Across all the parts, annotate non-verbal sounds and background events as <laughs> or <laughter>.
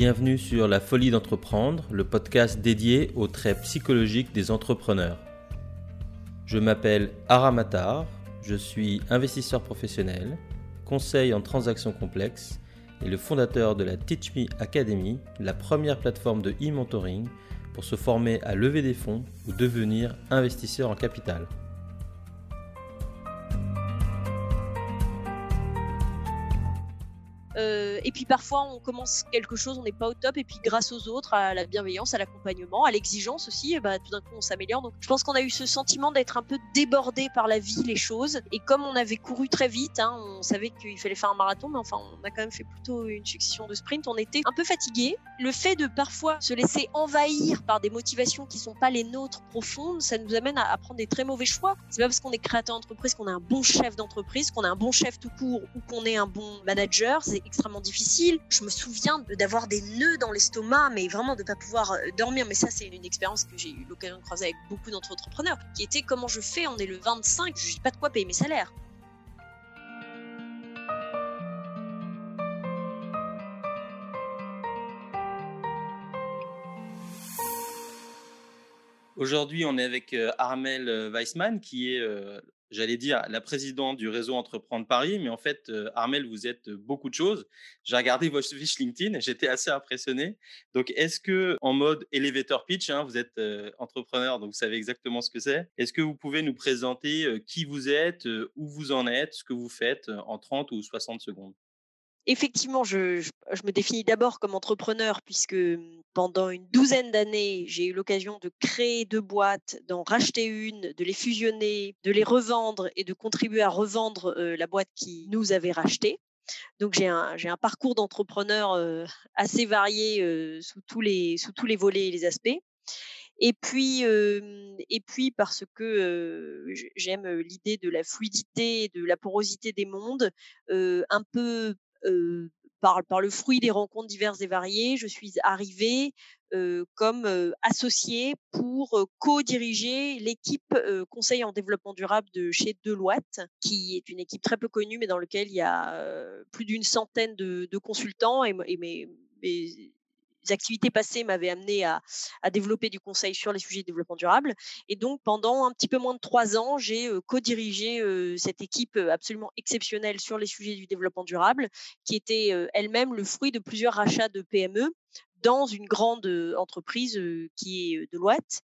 Bienvenue sur La Folie d'entreprendre, le podcast dédié aux traits psychologiques des entrepreneurs. Je m'appelle Aramatar, je suis investisseur professionnel, conseil en transactions complexes et le fondateur de la Teach Me Academy, la première plateforme de e-mentoring pour se former à lever des fonds ou devenir investisseur en capital. Et puis parfois, on commence quelque chose, on n'est pas au top, et puis grâce aux autres, à la bienveillance, à l'accompagnement, à l'exigence aussi, bah, tout d'un coup, on s'améliore. Donc, je pense qu'on a eu ce sentiment d'être un peu débordé par la vie, les choses. Et comme on avait couru très vite, hein, on savait qu'il fallait faire un marathon, mais enfin, on a quand même fait plutôt une succession de sprints. On était un peu fatigué. Le fait de parfois se laisser envahir par des motivations qui sont pas les nôtres profondes, ça nous amène à, prendre des très mauvais choix. C'est pas parce qu'on est créateur d'entreprise qu'on a un bon chef d'entreprise, qu'on a un bon chef tout court ou qu'on est un bon manager. C'est extrêmement difficile. Je me souviens d'avoir des nœuds dans l'estomac, mais vraiment de ne pas pouvoir euh, dormir. Mais ça, c'est une expérience que j'ai eu l'occasion de croiser avec beaucoup d'entrepreneurs, qui était comment je fais, on est le 25, je n'ai pas de quoi payer mes salaires. Aujourd'hui, on est avec euh, Armel euh, Weissman, qui est j'allais dire, la présidente du réseau Entreprendre Paris, mais en fait, euh, Armel, vous êtes beaucoup de choses. J'ai regardé votre fiche LinkedIn et j'étais assez impressionné. Donc, est-ce que, en mode elevator pitch, hein, vous êtes euh, entrepreneur, donc vous savez exactement ce que c'est. Est-ce que vous pouvez nous présenter euh, qui vous êtes, où vous en êtes, ce que vous faites en 30 ou 60 secondes? Effectivement, je, me définis d'abord comme entrepreneur puisque mmh, pendant une douzaine d'années, j'ai eu l'occasion de créer deux boîtes, d'en racheter une, de les fusionner, de les revendre et de contribuer à revendre la boîte qui nous avait racheté. Donc j'ai un, parcours d'entrepreneur assez varié sous, tous les, sous tous les volets et les aspects. Et puis, et puis parce que j'aime l'idée de la fluidité, de la porosité des mondes, un peu par, le fruit des rencontres diverses et variées, je suis arrivée comme associée pour co-diriger l'équipe conseil en développement durable de chez Deloitte, qui est une équipe très peu connue, mais dans laquelle il y a plus d'une centaine de, consultants activités passées m'avaient amené à, développer du conseil sur les sujets de développement durable. Et donc, pendant un petit peu moins de trois ans, j'ai co-dirigé cette équipe absolument exceptionnelle sur les sujets du développement durable, qui était elle-même le fruit de plusieurs rachats de PME dans une grande entreprise qui est Deloitte.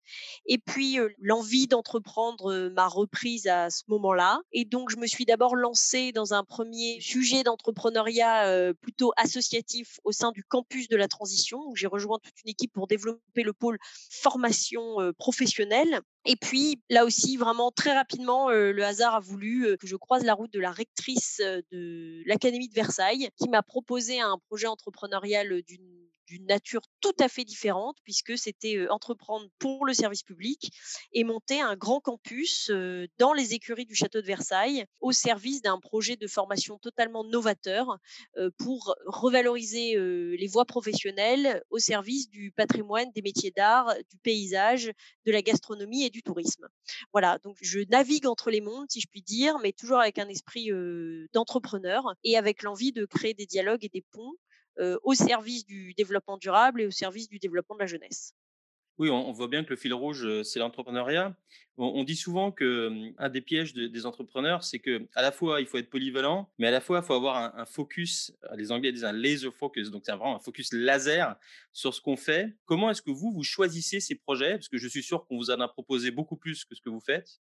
Et puis l'envie d'entreprendre m'a reprise à ce moment-là. Et donc je me suis d'abord lancée dans un premier sujet d'entrepreneuriat plutôt associatif au sein du campus de la transition, où j'ai rejoint toute une équipe pour développer le pôle formation professionnelle. Et puis là aussi, vraiment très rapidement, le hasard a voulu que je croise la route de la rectrice de l'Académie de Versailles, qui m'a proposé un projet entrepreneurial d'une d'une nature tout à fait différente puisque c'était entreprendre pour le service public et monter un grand campus dans les écuries du château de Versailles au service d'un projet de formation totalement novateur pour revaloriser les voies professionnelles au service du patrimoine, des métiers d'art, du paysage, de la gastronomie et du tourisme. Voilà, donc je navigue entre les mondes si je puis dire, mais toujours avec un esprit d'entrepreneur et avec l'envie de créer des dialogues et des ponts au service du développement durable et au service du développement de la jeunesse. Oui, on, voit bien que le fil rouge, c'est l'entrepreneuriat. On, dit souvent que mmh, un des pièges des entrepreneurs, c'est que à la fois il faut être polyvalent, mais à la fois il faut avoir un, focus. Les Anglais disent un laser focus, donc c'est vraiment un focus laser sur ce qu'on fait. Comment est-ce que vous vous choisissez ces projets? Parce que je suis sûr qu'on vous en a proposé beaucoup plus que ce que vous faites.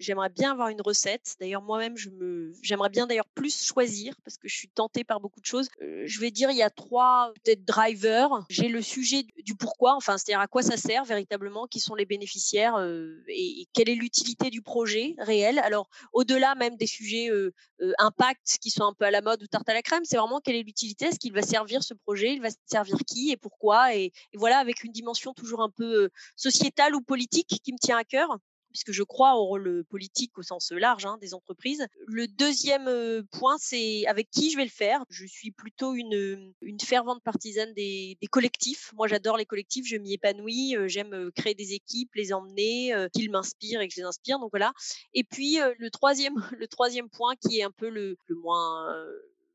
J'aimerais bien avoir une recette. D'ailleurs, moi-même, je me, j'aimerais bien d'ailleurs plus choisir parce que je suis tentée par beaucoup de choses. Euh, je vais dire, il y a trois peut-être drivers. J'ai le sujet du pourquoi, enfin, c'est-à-dire à quoi ça sert véritablement, qui sont les bénéficiaires euh, et, quelle est l'utilité du projet réel. Alors, au-delà même des sujets euh, impact qui sont un peu à la mode ou tarte à la crème, c'est vraiment quelle est l'utilité, est-ce qu'il va servir ce projet, il va servir qui et pourquoi. et voilà, avec une dimension toujours un peu sociétale ou politique qui me tient à cœur puisque je crois au rôle politique au sens large hein, des entreprises. Le deuxième point, c'est avec qui je vais le faire. Je suis plutôt une, une fervente partisane des, des collectifs. Moi, j'adore les collectifs, je m'y épanouis. J'aime créer des équipes, les emmener, qu'ils m'inspirent et que je les inspire. Donc voilà. Et puis le troisième, <laughs> le troisième point qui est un peu le, le moins,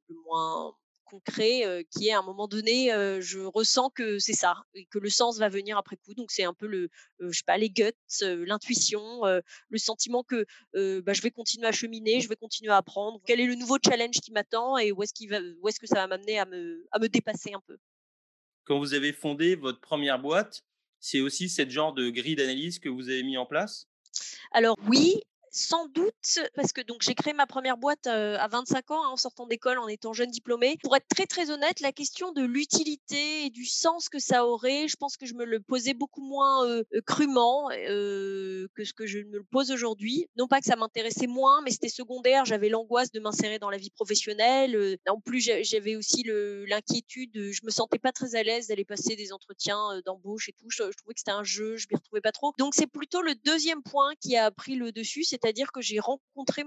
le moins concret qui est à un moment donné, je ressens que c'est ça et que le sens va venir après coup. Donc c'est un peu le, je sais pas, les guts, l'intuition, le sentiment que bah, je vais continuer à cheminer, je vais continuer à apprendre. Quel est le nouveau challenge qui m'attend et où est-ce qu'il va, où est-ce que ça va m'amener à me, à me dépasser un peu? Quand vous avez fondé votre première boîte, c'est aussi ce genre de grille d'analyse que vous avez mis en place? Alors oui, sans doute, parce que donc j'ai créé ma première boîte à 25 ans hein, en sortant d'école, en étant jeune diplômée. Pour être très très honnête, la question de l'utilité et du sens que ça aurait, je pense que je me le posais beaucoup moins crûment que ce que je me le pose aujourd'hui. Non pas que ça m'intéressait moins, mais c'était secondaire. J'avais l'angoisse de m'insérer dans la vie professionnelle. En plus, j'avais aussi l'inquiétude. Je me sentais pas très à l'aise d'aller passer des entretiens d'embauche et tout. Je, trouvais que c'était un jeu, je m'y retrouvais pas trop. Donc c'est plutôt le deuxième point qui a pris le dessus, c'est-à-dire que j'ai rencontré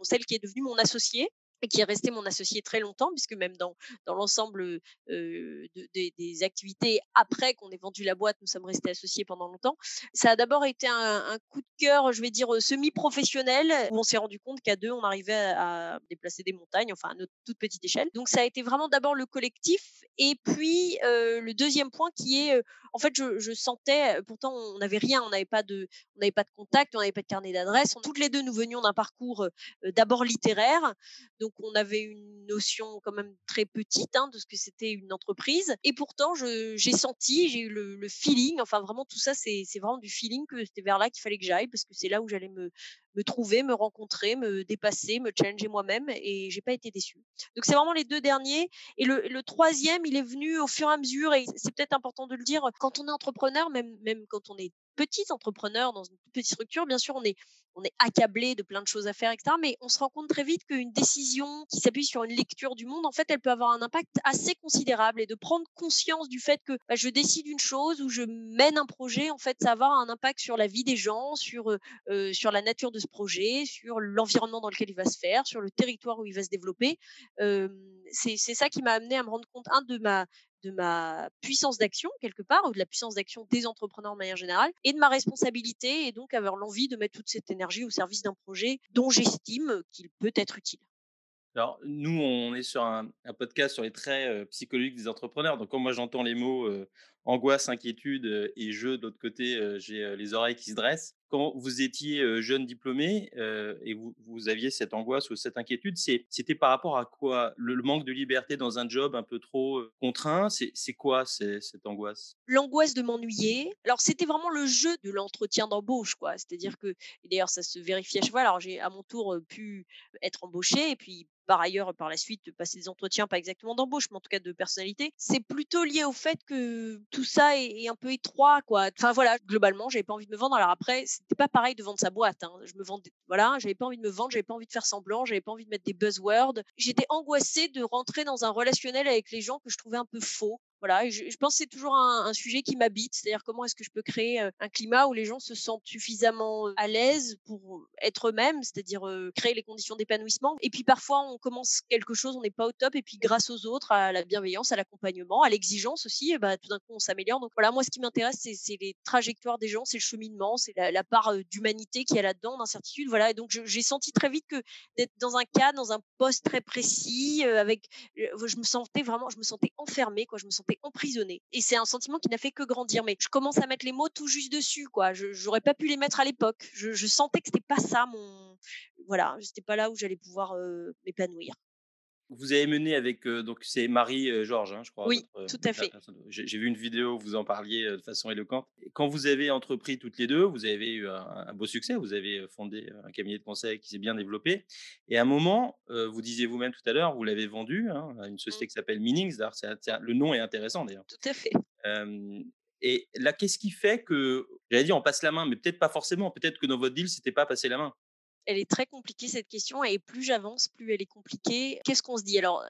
celle qui est devenue mon associée qui est resté mon associé très longtemps, puisque même dans, dans l'ensemble des activités après qu'on ait vendu la boîte, nous sommes restés associés pendant longtemps. Ça a d'abord été un, coup de cœur, je vais dire, semi-professionnel, où on s'est rendu compte qu'à deux, on arrivait à, déplacer des montagnes, enfin à notre toute petite échelle. Donc ça a été vraiment d'abord le collectif, et puis le deuxième point qui est, en fait, je, sentais, pourtant on n'avait rien, on n'avait pas de, pas de contact, on n'avait pas de carnet d'adresse. Toutes les deux, nous venions d'un parcours d'abord littéraire, donc donc on avait une notion quand même très petite hein, de ce que c'était une entreprise. Et pourtant, j'ai senti, j'ai eu le, feeling, enfin vraiment tout ça, c'est vraiment du feeling que c'était vers là qu'il fallait que j'aille parce que c'est là où j'allais me, me trouver, me rencontrer, me dépasser, me challenger moi-même et j'ai pas été déçue. Donc c'est vraiment les deux derniers. Et le, le, troisième, il est venu au fur et à mesure et c'est peut-être important de le dire quand on est entrepreneur, même, même quand on est petit entrepreneur dans une petite structure, bien sûr, on est, accablé de plein de choses à faire, etc. Mais on se rend compte très vite qu'une décision qui s'appuie sur une lecture du monde, en fait, elle peut avoir un impact assez considérable. Et de prendre conscience du fait que bah, je décide une chose ou je mène un projet, en fait, ça va avoir un impact sur la vie des gens, sur, euh, la nature de ce projet, sur l'environnement dans lequel il va se faire, sur le territoire où il va se développer. C'est ça qui m'a amené à me rendre compte, un, de ma, de ma puissance d'action quelque part, ou de la puissance d'action des entrepreneurs de manière générale, et de ma responsabilité, et donc avoir l'envie de mettre toute cette énergie au service d'un projet dont j'estime qu'il peut être utile. Alors, nous, on est sur un, podcast sur les traits psychologiques des entrepreneurs. Donc, quand moi j'entends les mots angoisse, inquiétude et jeu, de l'autre côté, j'ai les oreilles qui se dressent. Quand vous étiez jeune diplômé et vous, aviez cette angoisse ou cette inquiétude, c'était par rapport à quoi? Le, manque de liberté dans un job un peu trop contraint, c'est quoi cette angoisse? L'angoisse de m'ennuyer. Alors, c'était vraiment le jeu de l'entretien d'embauche, quoi. C'est-à-dire que, d'ailleurs, ça se vérifie à chaque. Alors, j'ai à mon tour pu être embauché et puis par ailleurs, par la suite, passer des entretiens, pas exactement d'embauche, mais en tout cas de personnalité. C'est plutôt lié au fait que tout ça est, un peu étroit, quoi. Enfin voilà, globalement, j'avais pas envie de me vendre. Alors après, c'était pas pareil de vendre sa boîte. Hein. Je me vendais, voilà, j'avais pas envie de me vendre, j'avais pas envie de faire semblant, j'avais pas envie de mettre des buzzwords. J'étais angoissée de rentrer dans un relationnel avec les gens que je trouvais un peu faux voilà, je, pense que c'est toujours un, sujet qui m'habite, c'est-à-dire comment est-ce que je peux créer un climat où les gens se sentent suffisamment à l'aise pour être eux-mêmes, c'est-à-dire créer les conditions d'épanouissement. Et puis parfois, on commence quelque chose, on n'est pas au top, et puis grâce aux autres, à la bienveillance, à l'accompagnement, à l'exigence aussi, bah, tout d'un coup, on s'améliore. Donc voilà, moi, ce qui m'intéresse, c'est les trajectoires des gens, c'est le cheminement, c'est la, part d'humanité qu'il y a là-dedans, d'incertitude. Voilà, et donc j'ai senti très vite que d'être dans un cas, dans un poste très précis, avec, je me sentais vraiment, je me sentais enfermée, quoi, je me sentais emprisonnée. Et c'est un sentiment qui n'a fait que grandir. Mais je commence à mettre les mots tout juste dessus, quoi. Je n'aurais pas pu les mettre à l'époque. Je, sentais que c'était pas ça mon. Voilà, c'était pas là où j'allais pouvoir m'épanouir. Vous avez mené avec, donc c'est Marie-Georges, hein, je crois. Oui, tout à fait. J'ai vu une vidéo où vous en parliez de façon éloquente. Quand vous avez entrepris toutes les deux, vous avez eu un, beau succès. Vous avez fondé un cabinet de conseil qui s'est bien développé. Et à un moment, vous disiez vous-même tout à l'heure, vous l'avez vendu hein, à une société mmh. qui s'appelle Meanings. Le nom est intéressant d'ailleurs. Tout à fait. et là, qu'est-ce qui fait que, j'allais dire, on passe la main, mais peut-être pas forcément. Peut-être que dans votre deal, c'était pas passer la main elle est très compliquée cette question et plus j'avance, plus elle est compliquée. Qu'est-ce qu'on se dit? Alors,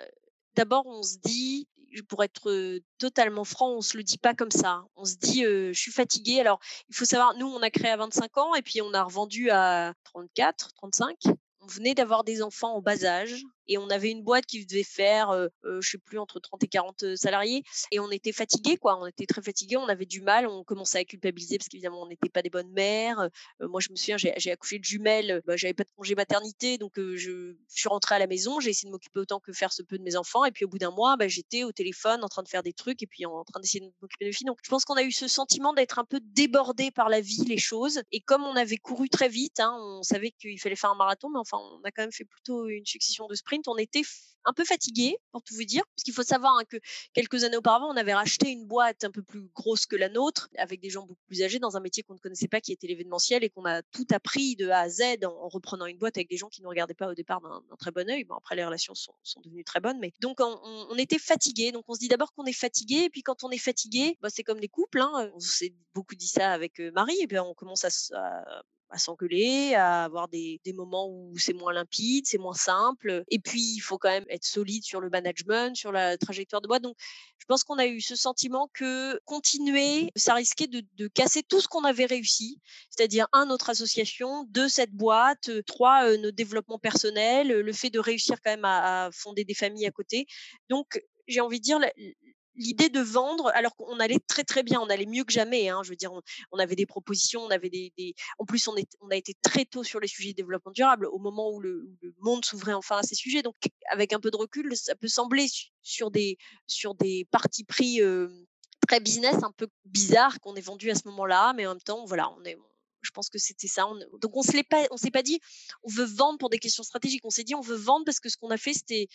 d'abord, on se dit, pour être totalement franc, on se le dit pas comme ça. On se dit, je suis fatiguée. Alors, il faut savoir, nous, on a créé à 25 ans et puis on a revendu à 34, 35. On venait d'avoir des enfants en bas âge et on avait une boîte qui devait faire, euh, je sais plus, entre 30 et 40 salariés. Et on était fatigués, quoi. On était très fatigués, on avait du mal, on commençait à culpabiliser parce qu'évidemment, on n'était pas des bonnes mères. moi, je me souviens, j'ai accouché de jumelles, bah, j'avais pas de congé maternité, donc je, suis rentrée à la maison, j'ai essayé de m'occuper autant que faire ce peu de mes enfants. Et puis au bout d'un mois, bah, j'étais au téléphone en train de faire des trucs et puis en train d'essayer de m'occuper de filles. Donc je pense qu'on a eu ce sentiment d'être un peu débordé par la vie, les choses. Et comme on avait couru très vite, hein, on savait qu'il fallait faire un marathon, mais enfin, on a quand même fait plutôt une succession de sprints. On était un peu fatigué, pour tout vous dire, parce qu'il faut savoir hein, que quelques années auparavant, on avait racheté une boîte un peu plus grosse que la nôtre, avec des gens beaucoup plus âgés, dans un métier qu'on ne connaissait pas, qui était l'événementiel, et qu'on a tout appris de A à Z en, reprenant une boîte avec des gens qui ne regardaient pas au départ d'un très bon œil. Bon, après, les relations sont, devenues très bonnes, mais donc on, était fatigué. Donc on se dit d'abord qu'on est fatigué, et puis quand on est fatigué, bah, c'est comme des couples. Hein, on s'est beaucoup dit ça avec Marie, et puis on commence à à s'engueuler, à avoir des, des moments où c'est moins limpide, c'est moins simple. Et puis, il faut quand même être solide sur le management, sur la trajectoire de boîte. Donc, je pense qu'on a eu ce sentiment que continuer, ça risquait de, de casser tout ce qu'on avait réussi, c'est-à-dire un, notre association, deux, cette boîte, trois, euh, nos développements personnels, le fait de réussir quand même à, à fonder des familles à côté. Donc, j'ai envie de dire, l'idée de vendre, alors qu'on allait très très bien, on allait mieux que jamais. Hein, je veux dire, on, avait des propositions, on avait des, en plus on, est, on a été très tôt sur les sujets de développement durable au moment où le, monde s'ouvrait enfin à ces sujets. Donc avec un peu de recul, ça peut sembler sur des sur des partis pris très business un peu bizarres qu'on ait vendu à ce moment-là, mais en même temps, voilà, on est je pense que c'était ça. donc on on s'est pas dit, on veut vendre pour des questions stratégiques. On s'est dit, on veut vendre parce que ce qu'on a fait, c'était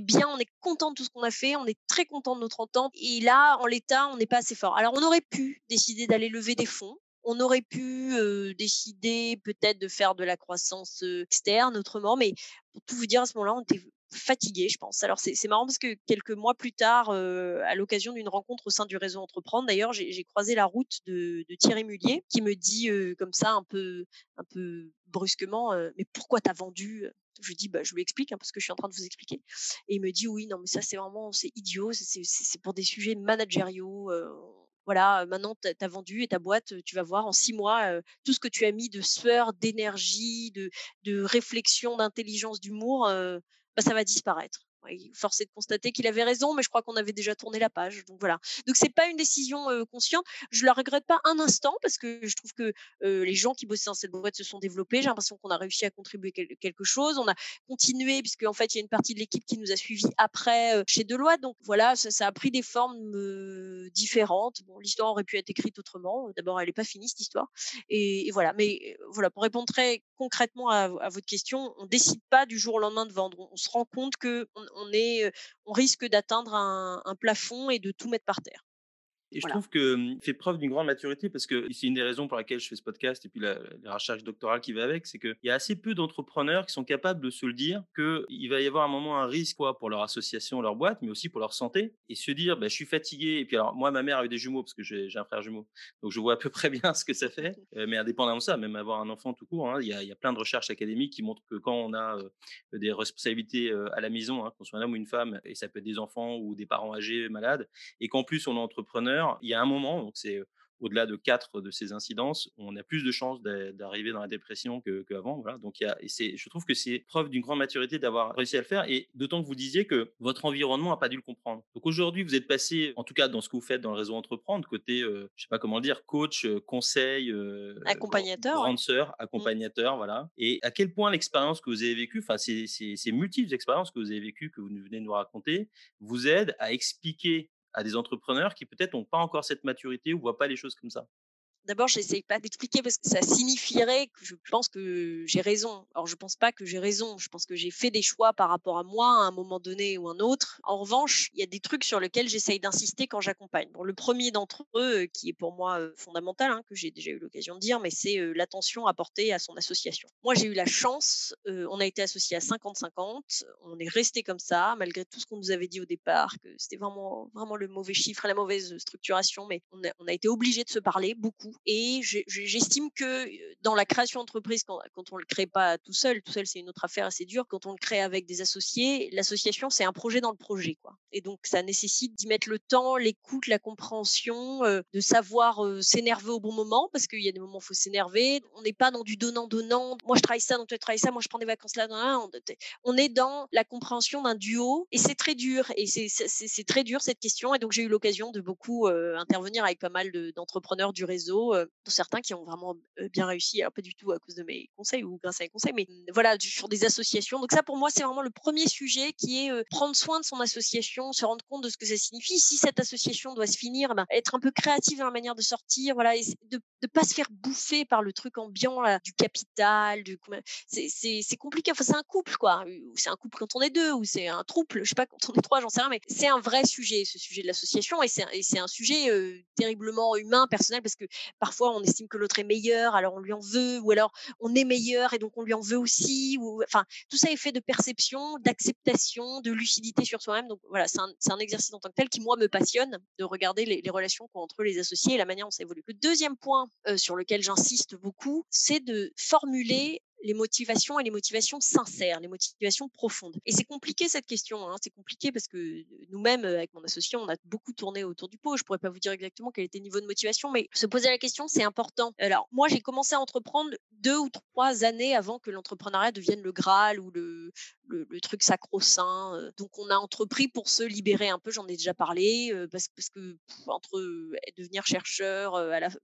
bien. On est content de tout ce qu'on a fait. On est très content de notre entente. Et là, en l'état, on n'est pas assez fort. Alors on aurait pu décider d'aller lever des fonds. On aurait pu décider peut-être de faire de la croissance externe autrement, mais pour tout vous dire, à ce moment-là, on était fatigué, je pense. Alors c'est marrant parce que quelques mois plus tard, à l'occasion d'une rencontre au sein du réseau Entreprendre, d'ailleurs, j'ai croisé la route de, Thierry Mullier qui me dit comme ça un peu, un peu brusquement, mais pourquoi t'as vendu? Je lui dis, bah, je lui explique hein, parce que je suis en train de vous expliquer. Et il me dit, oui, non, mais ça, c'est vraiment, c'est idiot, c'est pour des sujets managériaux. voilà, maintenant, tu as vendu et ta boîte, tu vas voir en six mois tout ce que tu as mis de sueur, d'énergie, de réflexion, d'intelligence, d'humour bah, ça va disparaître. Force est de constater qu'il avait raison, mais je crois qu'on avait déjà tourné la page. Donc voilà. Donc c'est pas une décision consciente. Je la regrette pas un instant parce que je trouve que les gens qui bossaient dans cette boîte se sont développés. J'ai l'impression qu'on a réussi à contribuer quelque chose. On a continué puisque en fait il y a une partie de l'équipe qui nous a suivis après chez Deloitte. Donc voilà, ça, a pris des formes différentes. Bon, l'histoire aurait pu être écrite autrement. D'abord, elle n'est pas finie cette histoire. Et, voilà. Mais voilà, pour répondre très concrètement à, votre question, on décide pas du jour au lendemain de vendre. On, se rend compte que on, on risque d'atteindre un plafond et de tout mettre par terre. Et je trouve que fait preuve d'une grande maturité parce que c'est une des raisons pour laquelle je fais ce podcast et puis la, recherche doctorale qui va avec, c'est qu'il y a assez peu d'entrepreneurs qui sont capables de se le dire qu'il va y avoir un moment un risque quoi, pour leur association, leur boîte, mais aussi pour leur santé et se dire bah, je suis fatigué. Et puis alors moi, ma mère a eu des jumeaux parce que j'ai un frère jumeau, donc je vois à peu près <laughs> bien ce que ça fait. Euh, mais indépendamment de ça, même avoir un enfant tout court, hein, il y, a, plein de recherches académiques qui montrent que quand on a euh, des responsabilités euh, à la maison, hein, qu'on soit un homme ou une femme, et ça peut être des enfants ou des parents âgés malades, et qu'en plus on est entrepreneur il y a un moment, donc c'est au-delà de quatre de ces incidences, on a plus de chances d'arriver dans la dépression qu'avant. voilà. Donc, il y a, et je trouve que c'est preuve d'une grande maturité d'avoir réussi à le faire. Et d'autant que vous disiez que votre environnement n'a pas dû le comprendre. Donc aujourd'hui, vous êtes passé, en tout cas dans ce que vous faites dans le réseau Entreprendre, côté, je ne sais pas comment dire, coach, conseil, accompagnateur, grande sœur, mmh. accompagnateur, voilà. Et à quel point l'expérience que vous avez vécue, enfin ces, ces multiples expériences que vous avez vécues, que vous venez de nous raconter, vous aident à expliquer à des entrepreneurs qui peut-être n'ont pas encore cette maturité ou voient pas les choses comme ça D'abord, je n'essaye pas d'expliquer parce que ça signifierait que je pense que j'ai raison. Alors, je ne pense pas que j'ai raison. Je pense que j'ai fait des choix par rapport à moi à un moment donné ou un autre. En revanche, il y a des trucs sur lesquels j'essaye d'insister quand j'accompagne. Bon, le premier d'entre eux, qui est pour moi fondamental, hein, que j'ai déjà eu l'occasion de dire, mais c'est l'attention apportée à son association. Moi, j'ai eu la chance. on a été associés à 50-50. On est resté comme ça, malgré tout ce qu'on nous avait dit au départ, que c'était vraiment, vraiment le mauvais chiffre et la mauvaise structuration. Mais on a, on a été obligé de se parler beaucoup Et j'estime que dans la création d'entreprise, quand, on le crée pas tout seul, tout seul c'est une autre affaire assez dure. Quand on le crée avec des associés, l'association c'est un projet dans le projet, quoi. Et donc ça nécessite d'y mettre le temps, l'écoute, la compréhension, de savoir s'énerver au bon moment parce qu'il y a des moments où il faut s'énerver. On n'est pas dans du donnant-donnant. Moi je travaille ça, donc tu travailles ça. Moi je prends des vacances là. On, on est dans la compréhension d'un duo et c'est très dur. Et c'est très dur cette question. Et donc j'ai eu l'occasion de beaucoup intervenir avec pas mal d'entrepreneurs du réseau, dont certains qui ont vraiment bien réussi. Alors pas du tout à cause de mes conseils ou grâce à mes conseils, mais voilà, sur des associations. Donc ça pour moi c'est vraiment le premier sujet qui est prendre soin de son association, se rendre compte de ce que ça signifie. Si cette association doit se finir, ben, être un peu créative dans la manière de sortir, voilà, et de ne pas se faire bouffer par le truc ambiant du capital, du c'est compliqué. Enfin, c'est un couple quoi. C'est un couple quand on est deux ou c'est un trouble, je sais pas quand on est trois, j'en sais rien, mais c'est un vrai sujet, ce sujet de l'association et c'est un sujet terriblement humain, personnel, parce que parfois on estime que l'autre est meilleur, alors on lui en veut, ou alors on est meilleur et donc on lui en veut aussi. Tout ça est fait de perception, d'acceptation, de lucidité sur soi-même. Donc voilà, c'est un, exercice en tant que tel qui moi me passionne de regarder les, relations entre les associés et la manière dont ça évolue. Le deuxième point sur lequel j'insiste beaucoup, c'est de formuler les motivations et les motivations sincères, les motivations profondes. Et c'est compliqué cette question, hein. c'est compliqué parce que nous-mêmes, avec mon associé, on a beaucoup tourné autour du pot. Je pourrais pas vous dire exactement quel était le niveau de motivation, mais se poser la question, c'est important. Alors, moi, j'ai commencé à entreprendre deux ou trois années avant que l'entrepreneuriat devienne le Graal ou le, le, truc sacro-saint. Donc, on a entrepris pour se libérer un peu, j'en ai déjà parlé, parce, parce que entre devenir chercheur,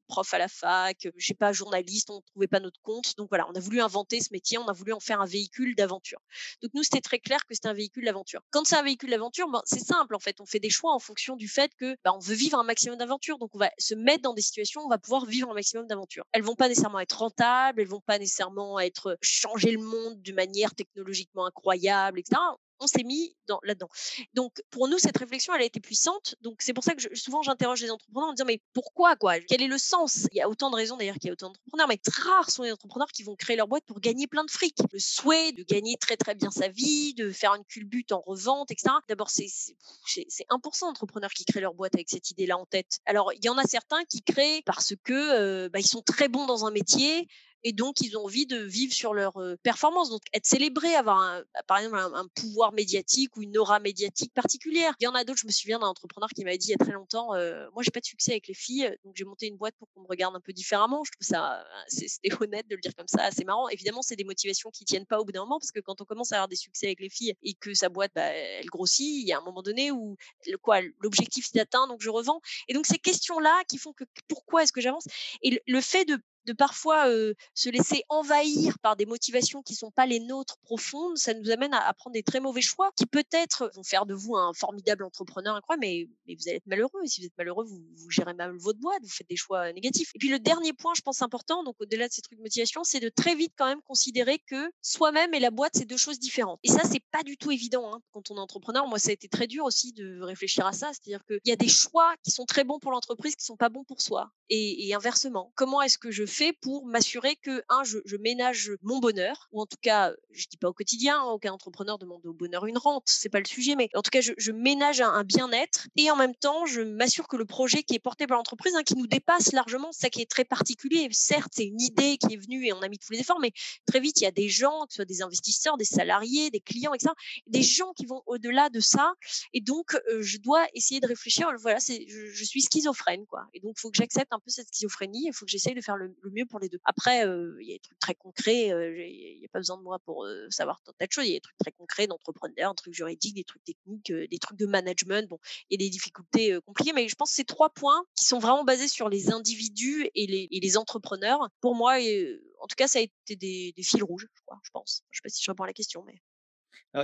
prof à la fac, je sais pas, journaliste, on ne trouvait pas notre compte. Donc voilà, on a voulu inventer ce métier, on a voulu en faire un véhicule d'aventure. Donc nous, c'était très clair que c'était un véhicule d'aventure. Quand c'est un véhicule d'aventure, ben, c'est simple en fait. On fait des choix en fonction du fait que ben, on veut vivre un maximum d'aventure. Donc on va se mettre dans des situations où on va pouvoir vivre un maximum d'aventure. Elles vont pas nécessairement être rentables, elles vont pas nécessairement être changer le monde d'une manière technologiquement incroyable, etc on s'est mis là-dedans. Donc, pour nous, cette réflexion, elle a été puissante. Donc, c'est pour ça que souvent, j'interroge les entrepreneurs en disant, mais pourquoi, quoi? Quel est le sens? Il y a autant de raisons d'ailleurs qu'il y a autant d'entrepreneurs, mais très rares sont les entrepreneurs qui vont créer leur boîte pour gagner plein de fric. Le souhait de gagner très, très bien sa vie, de faire une culbute en revente, etc. D'abord, c'est 1% d'entrepreneurs qui créent leur boîte avec cette idée-là en tête. Alors, il y en a certains qui créent parce que euh, bah, ils sont très bons dans un métier, et donc ils ont envie de vivre sur leur performance, donc être célébré, avoir bah, par exemple un, pouvoir médiatique ou une aura médiatique particulière. Il y en a d'autres, je me souviens d'un entrepreneur qui m'a dit il y a très longtemps, moi j'ai pas de succès avec les filles, donc j'ai monté une boîte pour qu'on me regarde un peu différemment. Je trouve ça, c'était <laughs> honnête de le dire comme ça, assez marrant. Évidemment, c'est des motivations qui tiennent pas au bout d'un moment, parce que quand on commence à avoir des succès avec les filles et que sa boîte, bah, elle grossit, il y a un moment donné où quoi, l'objectif c'est atteint, donc je revends. Et donc ces questions-là qui font que pourquoi est-ce que j'avance? Et le fait de de parfois se laisser envahir par des motivations qui ne sont pas les nôtres profondes, ça nous amène à, prendre des très mauvais choix qui peut-être vont faire de vous un formidable entrepreneur incroyable, mais, mais vous allez être malheureux. Et si vous êtes malheureux, vous, vous, gérez mal votre boîte, vous faites des choix négatifs. Et puis le dernier point, je pense important, donc au-delà de ces trucs de motivation, c'est de très vite quand même considérer que soi-même et la boîte, c'est deux choses différentes. Et ça, c'est pas du tout évident hein, quand on est entrepreneur. Moi, ça a été très dur aussi de réfléchir à ça. C'est-à-dire qu'il y a des choix qui sont très bons pour l'entreprise qui sont pas bons pour soi. Et, et inversement, comment est-ce que je fait pour m'assurer que, un, je, ménage mon bonheur, ou en tout cas, je dis pas au quotidien, hein, aucun entrepreneur demande au bonheur une rente, c'est pas le sujet, mais en tout cas, je, ménage un, bien-être et en même temps, je m'assure que le projet qui est porté par l'entreprise, hein, qui nous dépasse largement, ça qui est très particulier. Certes, c'est une idée qui est venue et on a mis tous les efforts, mais très vite, il y a des gens, que ce soit des investisseurs, des salariés, des clients, etc., des gens qui vont au-delà de ça. Et donc, je dois essayer de réfléchir. Voilà, c'est, je, suis schizophrène, quoi. Et donc, il faut que j'accepte un peu cette schizophrénie. Il faut que j'essaye de faire le mieux pour les deux. Après, il y a des trucs très concrets. Il n'y a pas besoin de moi pour savoir tant de choses. Il y a des trucs très concrets d'entrepreneurs, des trucs juridiques, des trucs techniques, des trucs de management. Bon, a des difficultés compliquées, mais je pense que ces trois points qui sont vraiment basés sur les individus et les, et entrepreneurs, pour moi, en tout cas, ça a été des, des fils rouges, je crois, je pense. Je ne sais pas si je réponds à la question, mais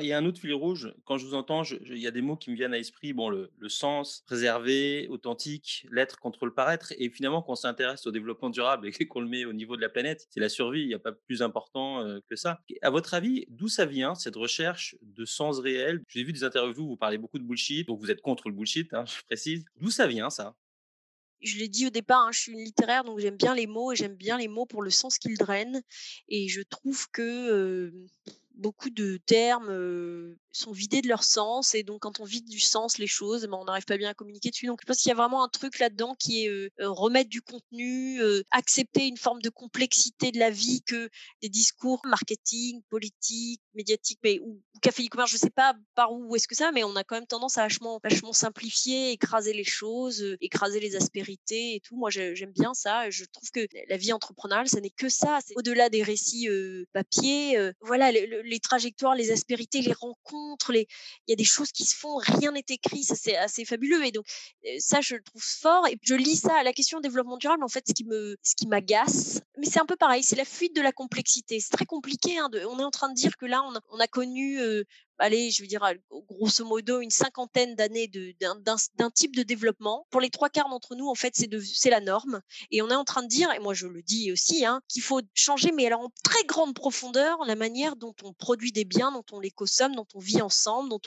il y a un autre fil rouge. Quand je vous entends, il y a des mots qui me viennent à l'esprit. Bon, le, sens, préserver, authentique, l'être contre le paraître. Et finalement, quand on s'intéresse au développement durable et <laughs> qu'on le met au niveau de la planète, c'est la survie. Il n'y a pas plus important que ça. À votre avis, d'où ça vient cette recherche de sens réel? J'ai vu des interviews où vous parlez beaucoup de bullshit, donc vous êtes contre le bullshit, hein, <laughs> je précise. D'où ça vient ça? Je l'ai dit au départ, hein, je suis une littéraire, donc j'aime bien les mots et j'aime bien les mots pour le sens qu'ils drainent. Et je trouve que beaucoup de termes sont vidés de leur sens. Et donc, quand on vide du sens les choses, ben, on n'arrive pas bien à communiquer dessus. Donc, je pense qu'il y a vraiment un truc là-dedans qui est remettre du contenu, accepter une forme de complexité de la vie que des discours marketing, politique, médiatique, mais ou, café du commerce, je sais pas par où est-ce que ça, mais on a quand même tendance à vachement, vachement simplifier, écraser les choses, écraser les aspérités et tout. Moi, j'aime bien ça. Je trouve que la vie entrepreneuriale, ça n'est que ça. C'est au-delà des récits papier. voilà, les, trajectoires, les aspérités, les rencontres, il y a des choses qui se font, rien n'est écrit. Ça, c'est assez fabuleux. Et donc, ça, je le trouve fort. Et je lis ça à la question développement durable. En fait, ce qui me, ce qui m'agace, mais c'est un peu pareil, c'est la fuite de la complexité. C'est très compliqué. Hein, on est en train de dire que là, on a connu allez, je veux dire, grosso modo, une cinquantaine d'années d'un type de développement. Pour les trois quarts d'entre nous, en fait, c'est la norme. Et on est en train de dire, et moi je le dis aussi, hein, qu'il faut changer, mais alors en très grande profondeur, la manière dont on produit des biens, dont on les consomme, dont on vit ensemble, dont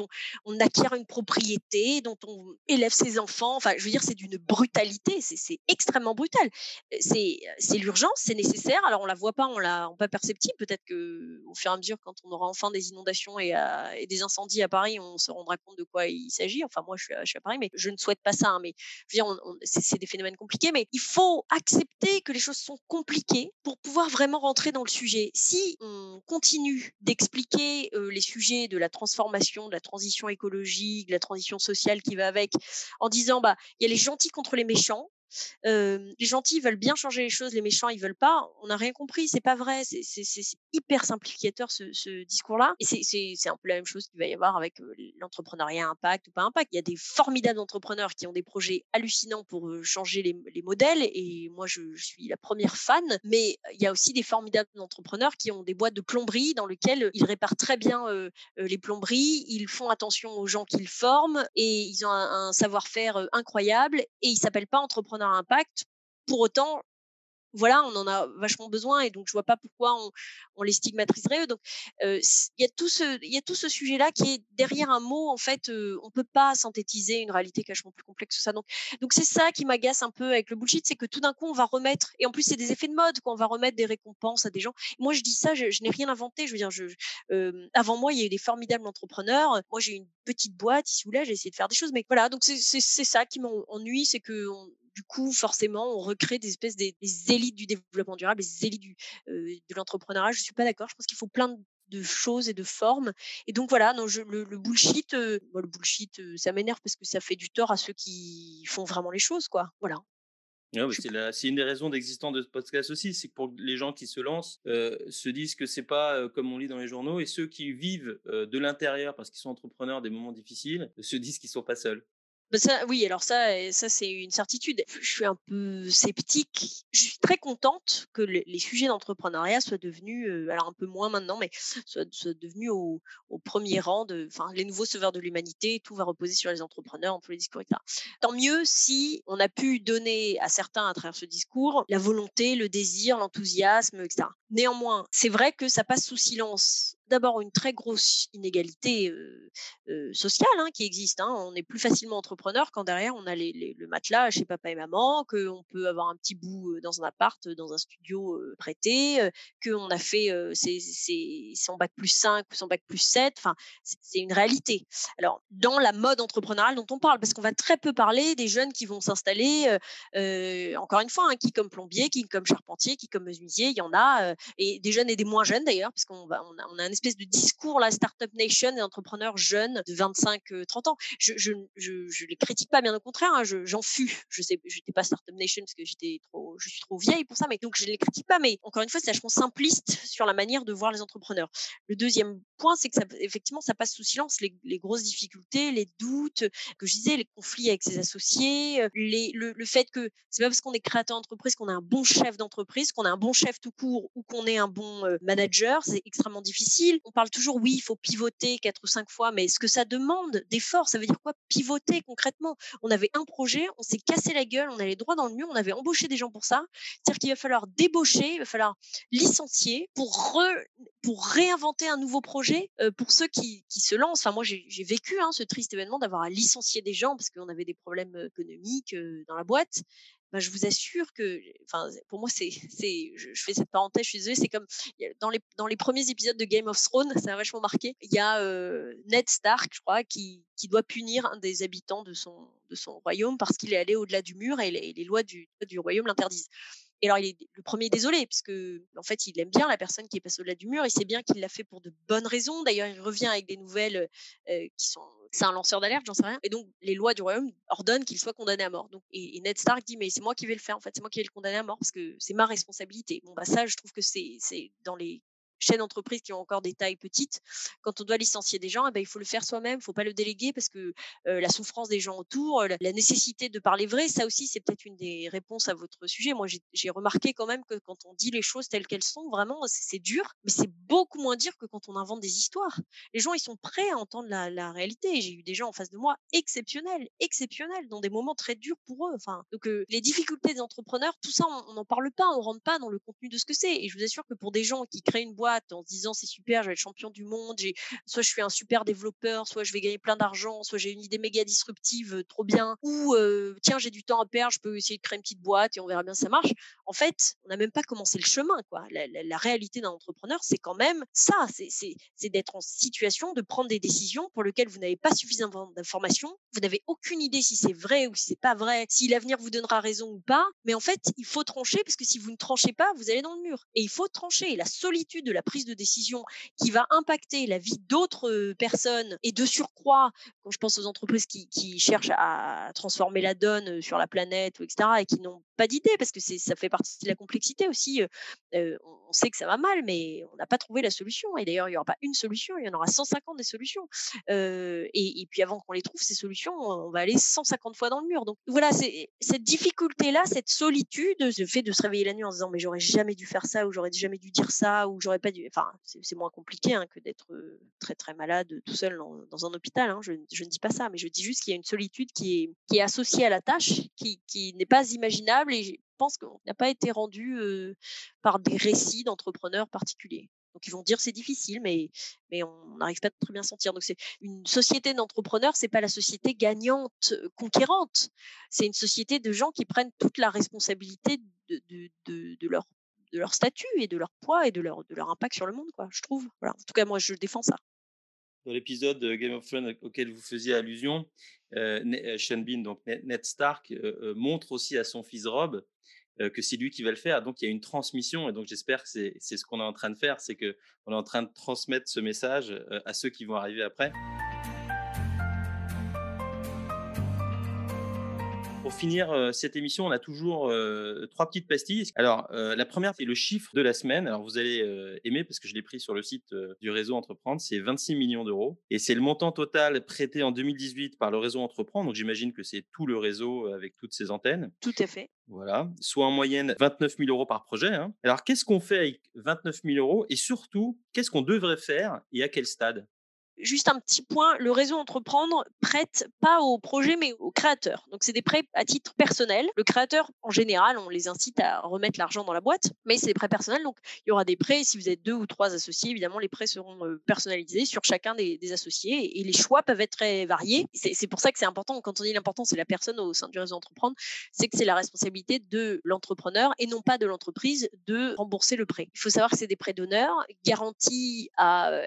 on, acquiert une propriété, dont on élève ses enfants. Enfin, je veux dire, c'est d'une brutalité, c'est extrêmement brutal. C'est l'urgence, c'est nécessaire. Alors on la voit pas, on l'a pas perceptible. Peut-être que au fur et à mesure, quand on aura enfin des inondations et, des incendies à Paris, on se rendra compte de quoi il s'agit. Enfin, moi, je suis, à, Paris, mais je ne souhaite pas ça. Hein, mais dire, c'est des phénomènes compliqués, mais il faut accepter que les choses sont compliquées pour pouvoir vraiment rentrer dans le sujet. Si on continue d'expliquer les sujets de la transformation, de la transition écologique, de la transition sociale qui va avec, en disant, bah, il y a les gentils contre les méchants, les gentils veulent bien changer les choses, les méchants ils veulent pas. On n'a rien compris, c'est pas vrai. C'est hyper simplificateur ce, discours-là. Et c'est un peu la même chose qu'il va y avoir avec l'entrepreneuriat impact ou pas impact. Il y a des formidables entrepreneurs qui ont des projets hallucinants pour changer les, modèles. Et moi, je, suis la première fan. Mais il y a aussi des formidables entrepreneurs qui ont des boîtes de plomberie dans lesquelles ils réparent très bien les plomberies. Ils font attention aux gens qu'ils forment et ils ont un, savoir-faire incroyable. Et ils s'appellent pas entrepreneurs impact. Pour autant, voilà, on en a vachement besoin et donc je vois pas pourquoi on, les stigmatiserait. Donc il y a tout ce ce sujet là qui est derrière un mot en fait on peut pas synthétiser une réalité vachement plus complexe que ça. Donc donc c'est ça qui m'agace un peu avec le bullshit, c'est que tout d'un coup on va remettre et en plus c'est des effets de mode quand on va remettre des récompenses à des gens. Moi je dis ça, je, n'ai rien inventé. Je veux dire, je, avant moi il y a eu des formidables entrepreneurs. Moi j'ai une petite boîte ici ou là, j'ai essayé de faire des choses, mais voilà donc c'est ça qui m'ennuie, c'est que du coup, forcément, on recrée des espèces des, élites du développement durable, des élites du, de l'entrepreneuriat. Je suis pas d'accord. Je pense qu'il faut plein de choses et de formes. Et donc voilà, non, le, bullshit, le bullshit, ça m'énerve parce que ça fait du tort à ceux qui font vraiment les choses, quoi. Voilà. c'est une des raisons d'existence de ce podcast aussi, c'est que pour les gens qui se lancent, se disent que c'est pas comme on lit dans les journaux, et ceux qui vivent de l'intérieur parce qu'ils sont entrepreneurs des moments difficiles, se disent qu'ils sont pas seuls. Bah, oui, alors ça, ça c'est une certitude. Je suis un peu sceptique. Je suis très contente que les, sujets d'entrepreneuriat soient devenus, alors un peu moins maintenant, mais soient, devenus au, premier rang de, enfin, les nouveaux sauveurs de l'humanité. Tout va reposer sur les entrepreneurs, entre les discours, etc. Tant mieux si on a pu donner à certains à travers ce discours la volonté, le désir, l'enthousiasme, etc. Néanmoins, c'est vrai que ça passe sous silence d'abord une très grosse inégalité sociale hein, qui existe. Hein. On est plus facilement entrepreneur quand derrière on a le matelas chez papa et maman, qu'on peut avoir un petit bout dans un appart, dans un studio prêté, qu'on a fait son bac plus 5 ou son bac plus 7. Enfin, c'est une réalité. Alors, dans la mode entrepreneuriale dont on parle, parce qu'on va très peu parler des jeunes qui vont s'installer, encore une fois, hein, qui comme plombier, qui comme charpentier, qui comme menuisier, il y en a, et des jeunes et des moins jeunes d'ailleurs, parce qu'on on a, on a un espèce de discours, la Startup Nation, des entrepreneurs jeunes de 25-30 euh, ans. Je, je, les critique pas, bien au contraire, hein, j'en fus. Je sais, pas Startup Nation parce que trop, je suis trop vieille pour ça, mais donc je les critique pas. Mais encore une fois, c'est vachement simpliste sur la manière de voir les entrepreneurs. Le deuxième point, c'est que ça, effectivement, ça passe sous silence les, grosses difficultés, les doutes, que je disais, les conflits avec ses associés, le, le fait que c'est pas parce qu'on est créateur d'entreprise qu'on a un bon chef d'entreprise, qu'on a un bon chef tout court ou qu'on est un bon euh, manager. C'est extrêmement difficile on parle toujours, oui, il faut pivoter quatre ou cinq fois, mais ce que ça demande d'efforts, ça veut dire quoi? Pivoter concrètement. On avait un projet, on s'est cassé la gueule, on allait droit dans le mur, on avait embauché des gens pour ça. C'est-à-dire qu'il va falloir débaucher, il va falloir licencier pour, pour réinventer un nouveau projet euh, pour ceux qui, se lancent. Enfin, moi, j'ai vécu hein, ce triste événement d'avoir à licencier des gens parce qu'on avait des problèmes euh, économiques euh, dans la boîte. Bah, je vous assure que, enfin, pour moi, c'est, <laughs> c'est, je, fais cette parenthèse, je suis désolée, c'est comme dans les, dans les premiers épisodes de Game of Thrones, ça m'a vachement marqué. Il y a Ned Stark, je crois, qui, doit punir un des habitants de son, de son royaume parce qu'il est allé au-delà du mur et les, lois du royaume l'interdisent. Et alors, il est le premier désolé, puisque en fait, il aime bien la personne qui est passée au-delà du mur. Il sait bien qu'il l'a fait pour de bonnes raisons. D'ailleurs, il revient avec des nouvelles qui sont. C'est un lanceur d'alerte, j'en sais rien. Et donc, les lois du royaume ordonnent qu'il soit condamné à mort. Donc, et, Ned Stark dit Mais c'est moi qui vais le faire, en fait, c'est moi qui vais le condamner à mort, parce que c'est ma responsabilité. Bon, bah, ça, je trouve que c'est dans les chaînes d'entreprise qui ont encore des tailles petites, quand on doit licencier des gens, eh ben, il faut le faire soi-même, il ne faut pas le déléguer parce que la souffrance des gens autour, la, nécessité de parler vrai, ça aussi, c'est peut-être une des réponses à votre sujet. Moi, j'ai remarqué quand même que quand on dit les choses telles qu'elles sont, vraiment, c'est dur, mais c'est beaucoup moins dur que quand on invente des histoires. Les gens, ils sont prêts à entendre la, réalité. J'ai eu des gens en face de moi exceptionnels, exceptionnels, dans des moments très durs pour eux. Enfin, donc, les difficultés des entrepreneurs, tout ça, on n'en parle pas, on rentre pas dans le contenu de ce que c'est. Et je vous assure que pour des gens qui créent une boîte, en se disant c'est super, je vais être champion du monde, soit je suis un super développeur, soit je vais gagner plein d'argent, soit j'ai une idée méga disruptive, trop bien, ou tiens j'ai du temps à perdre, je peux essayer de créer une petite boîte et on verra bien si ça marche. En fait, on n'a même pas commencé le chemin. Quoi. La, réalité d'un entrepreneur, c'est quand même ça, c'est d'être en situation de prendre des décisions pour lesquelles vous n'avez pas suffisamment d'informations, vous n'avez aucune idée si c'est vrai ou si c'est pas vrai, si l'avenir vous donnera raison ou pas. Mais en fait, il faut trancher parce que si vous ne tranchez pas, vous allez dans le mur. Et il faut trancher. La solitude de la prise de décision qui va impacter la vie d'autres personnes et de surcroît, quand je pense aux entreprises qui, cherchent à transformer la donne sur la planète, etc., et qui n'ont pas d'idée, parce que ça fait partie de la complexité aussi. on sait que ça va mal, mais on n'a pas trouvé la solution. Et d'ailleurs, il n'y aura pas une solution, il y en aura 150 des solutions. et, puis avant qu'on les trouve, ces solutions, on va aller 150 fois dans le mur. Donc voilà, cette difficulté-là, cette solitude, le fait de se réveiller la nuit en se disant mais j'aurais jamais dû faire ça, ou j'aurais jamais dû dire ça, ou j'aurais pas dû. Enfin, c'est moins compliqué hein, que d'être très très malade tout seul dans, un hôpital. Hein. Je, ne dis pas ça, mais je dis juste qu'il y a une solitude qui est, qui est associée à la tâche, qui, qui n'est pas imaginable et je pense qu'on n'a pas été rendu par des récits d'entrepreneurs particuliers. Donc ils vont dire c'est difficile, mais, on n'arrive pas à très bien sentir. Donc c'est une société d'entrepreneurs, c'est pas la société gagnante, conquérante. C'est une société de gens qui prennent toute la responsabilité de, leur statut et de leur poids et de leur, impact sur le monde, je trouve. En tout cas, moi, je défends ça. Dans l'épisode Game of Thrones auquel vous faisiez allusion, euh, euh Sean Bean, donc Ned Stark, euh, euh, montre aussi à son fils Rob que c'est lui qui va le faire. Donc il y a une transmission et donc j'espère que c'est ce qu'on est en train de faire, c'est que on est en train de transmettre ce message à ceux qui vont arriver après. Pour finir cette émission, on a toujours trois petites pastilles. Alors, la première, c'est le chiffre de la semaine. Alors, vous allez aimer parce que je l'ai pris sur le site du réseau Entreprendre. C'est 26 millions d'euros. Et c'est le montant total prêté en 2018 par le réseau Entreprendre. Donc, j'imagine que c'est tout le réseau avec toutes ses antennes. Tout à fait. Voilà. Soit en moyenne 29 000 euros par projet. Hein. Alors, qu'est-ce qu'on fait avec 29 000 euros? Et surtout, qu'est-ce qu'on devrait faire et à quel stade? Juste un petit point, le réseau entreprendre prête pas aux projets mais aux créateurs. Donc c'est des prêts à titre personnel. Le créateur, en général, on les incite à remettre l'argent dans la boîte, mais c'est des prêts personnels. Donc il y aura des prêts. Si vous êtes deux ou trois associés, évidemment, les prêts seront euh, personnalisés sur chacun des, associés et les choix peuvent être très variés. C'est pour ça que c'est important. Quand on dit l'important, c'est la personne au sein du réseau entreprendre, c'est que c'est la responsabilité de l'entrepreneur et non pas de l'entreprise de rembourser le prêt. Il faut savoir que c'est des prêts d'honneur garantis à euh,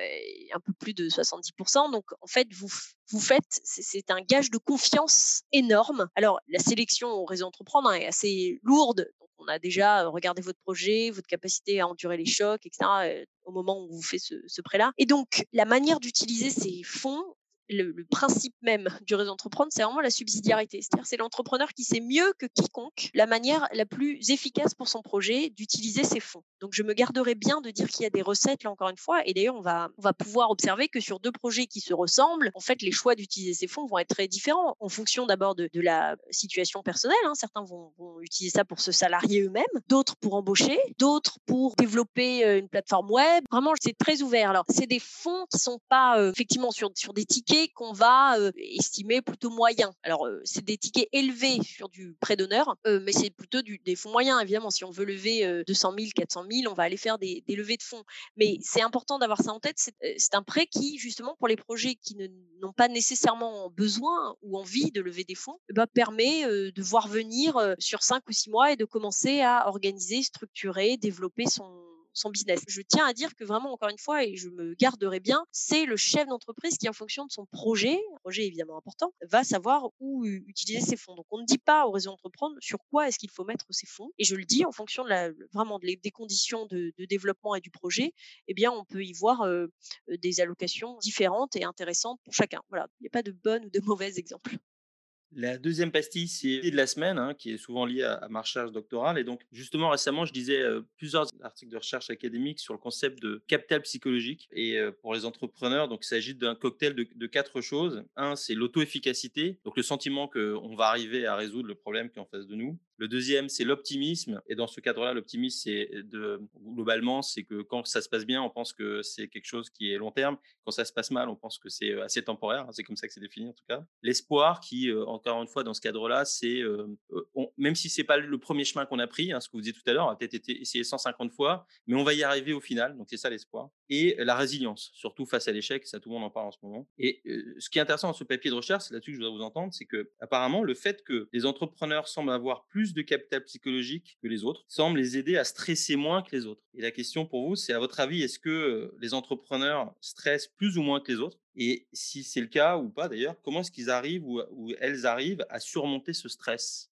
un peu plus de 70 donc, en fait, vous, vous faites, c'est un gage de confiance énorme. Alors, la sélection au réseau entreprendre hein, est assez lourde. on a déjà regardé votre projet, votre capacité à endurer les chocs, etc., au moment où vous faites ce, ce prêt-là. Et donc, la manière d'utiliser ces fonds, le, principe même du réseau entreprendre, c'est vraiment la subsidiarité. C'est-à-dire c'est l'entrepreneur qui sait mieux que quiconque la manière la plus efficace pour son projet d'utiliser ses fonds. Donc je me garderai bien de dire qu'il y a des recettes là encore une fois. Et d'ailleurs on va on va pouvoir observer que sur deux projets qui se ressemblent, en fait les choix d'utiliser ces fonds vont être très différents en fonction d'abord de, la situation personnelle. Hein. Certains vont, utiliser ça pour se salarier eux-mêmes, d'autres pour embaucher, d'autres pour développer euh, une plateforme web. Vraiment c'est très ouvert. Alors c'est des fonds qui sont pas euh, effectivement sur sur des tickets qu'on va estimer plutôt moyens. Alors, c'est des tickets élevés sur du prêt d'honneur, mais c'est plutôt des fonds moyens, évidemment. Si on veut lever 200 000, 400 000, on va aller faire des, levées de fonds. Mais c'est important d'avoir ça en tête. C'est un prêt qui, justement, pour les projets qui n'ont pas nécessairement besoin ou envie de lever des fonds, eh ben, permet de voir venir sur 5 ou 6 mois et de commencer à organiser, structurer, développer son son business. Je tiens à dire que vraiment, encore une fois, et je me garderai bien, c'est le chef d'entreprise qui, en fonction de son projet, projet évidemment important, va savoir où utiliser ses fonds. Donc, on ne dit pas au réseau d'entreprendre sur quoi est-ce qu'il faut mettre ses fonds. Et je le dis en fonction de la, vraiment des conditions de, développement et du projet, eh bien, on peut y voir des allocations différentes et intéressantes pour chacun. Voilà, il n'y a pas de bon ou de <laughs> mauvais exemples. La deuxième pastille, c'est de la semaine, hein, qui est souvent liée à, ma recherche doctorale. Et donc, justement, récemment, je disais plusieurs articles de recherche académique sur le concept de capital psychologique. Et pour les entrepreneurs, donc, il s'agit d'un cocktail de, quatre choses. Un, c'est l'auto-efficacité, donc le sentiment qu'on va arriver à résoudre le problème qui est en face de nous. Le deuxième, c'est l'optimisme. Et dans ce cadre-là, l'optimisme, c'est de, globalement, c'est que quand ça se passe bien, on pense que c'est quelque chose qui est long terme. Quand ça se passe mal, on pense que c'est assez temporaire. Hein, c'est comme ça que c'est défini, en tout cas. L'espoir, qui, encore une fois, dans ce cadre-là, c'est, même si c'est pas le premier chemin qu'on a pris, hein, ce que vous disiez tout à l'heure, a peut-être été essayé 150 fois, mais on va y arriver au final. Donc, c'est ça l'espoir. Et la résilience, surtout face à l'échec. Ça, tout le monde en parle en ce moment. Et ce qui est intéressant dans ce papier de recherche, c'est là-dessus que je voudrais vous entendre, c'est que, apparemment, le fait que les entrepreneurs semblent avoir plus de capital psychologique que les autres, semble les aider à stresser moins que les autres. Et la question pour vous, c'est à votre avis, est-ce que les entrepreneurs stressent plus ou moins que les autres? Et si c'est le cas ou pas d'ailleurs, comment est-ce qu'ils arrivent ou elles arrivent à surmonter ce stress?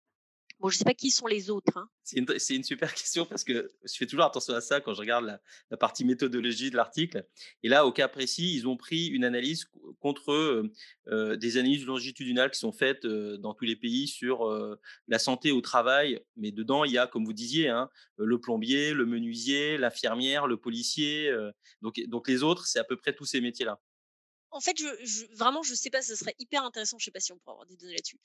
Bon, je ne sais pas qui sont les autres. Hein. C'est une, super <laughs> question parce que je fais toujours attention à ça quand je regarde la, partie méthodologie de l'article. Et là, au cas précis, ils ont pris une analyse contre des analyses longitudinales qui sont faites dans tous les pays sur la santé au travail. Mais dedans, il y a, comme vous disiez, hein, le plombier, le menuisier, l'infirmière, le policier. donc, donc les autres, c'est à peu près tous ces métiers-là en fait, je, vraiment, je ne sais pas, ce serait hyper intéressant. Je ne sais pas si on pourrait avoir des données là-dessus.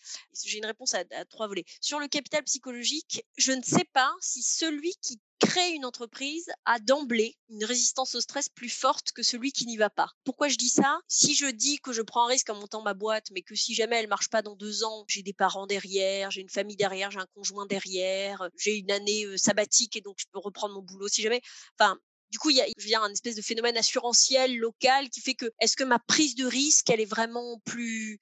J'ai une réponse à, trois volets. Sur le capital psychologique, je ne sais pas si celui qui crée une entreprise a d'emblée une résistance au stress plus forte que celui qui n'y va pas. Pourquoi je dis ça? Si je dis que je prends un risque en montant ma boîte, mais que si jamais elle marche pas dans deux ans, j'ai des parents derrière, j'ai une famille derrière, j'ai un conjoint derrière, j'ai une année euh, sabbatique et donc je peux reprendre mon boulot si jamais. Enfin, du coup, il y a un espèce de phénomène assurantiel local qui fait que est-ce que ma prise de risque, elle est vraiment plus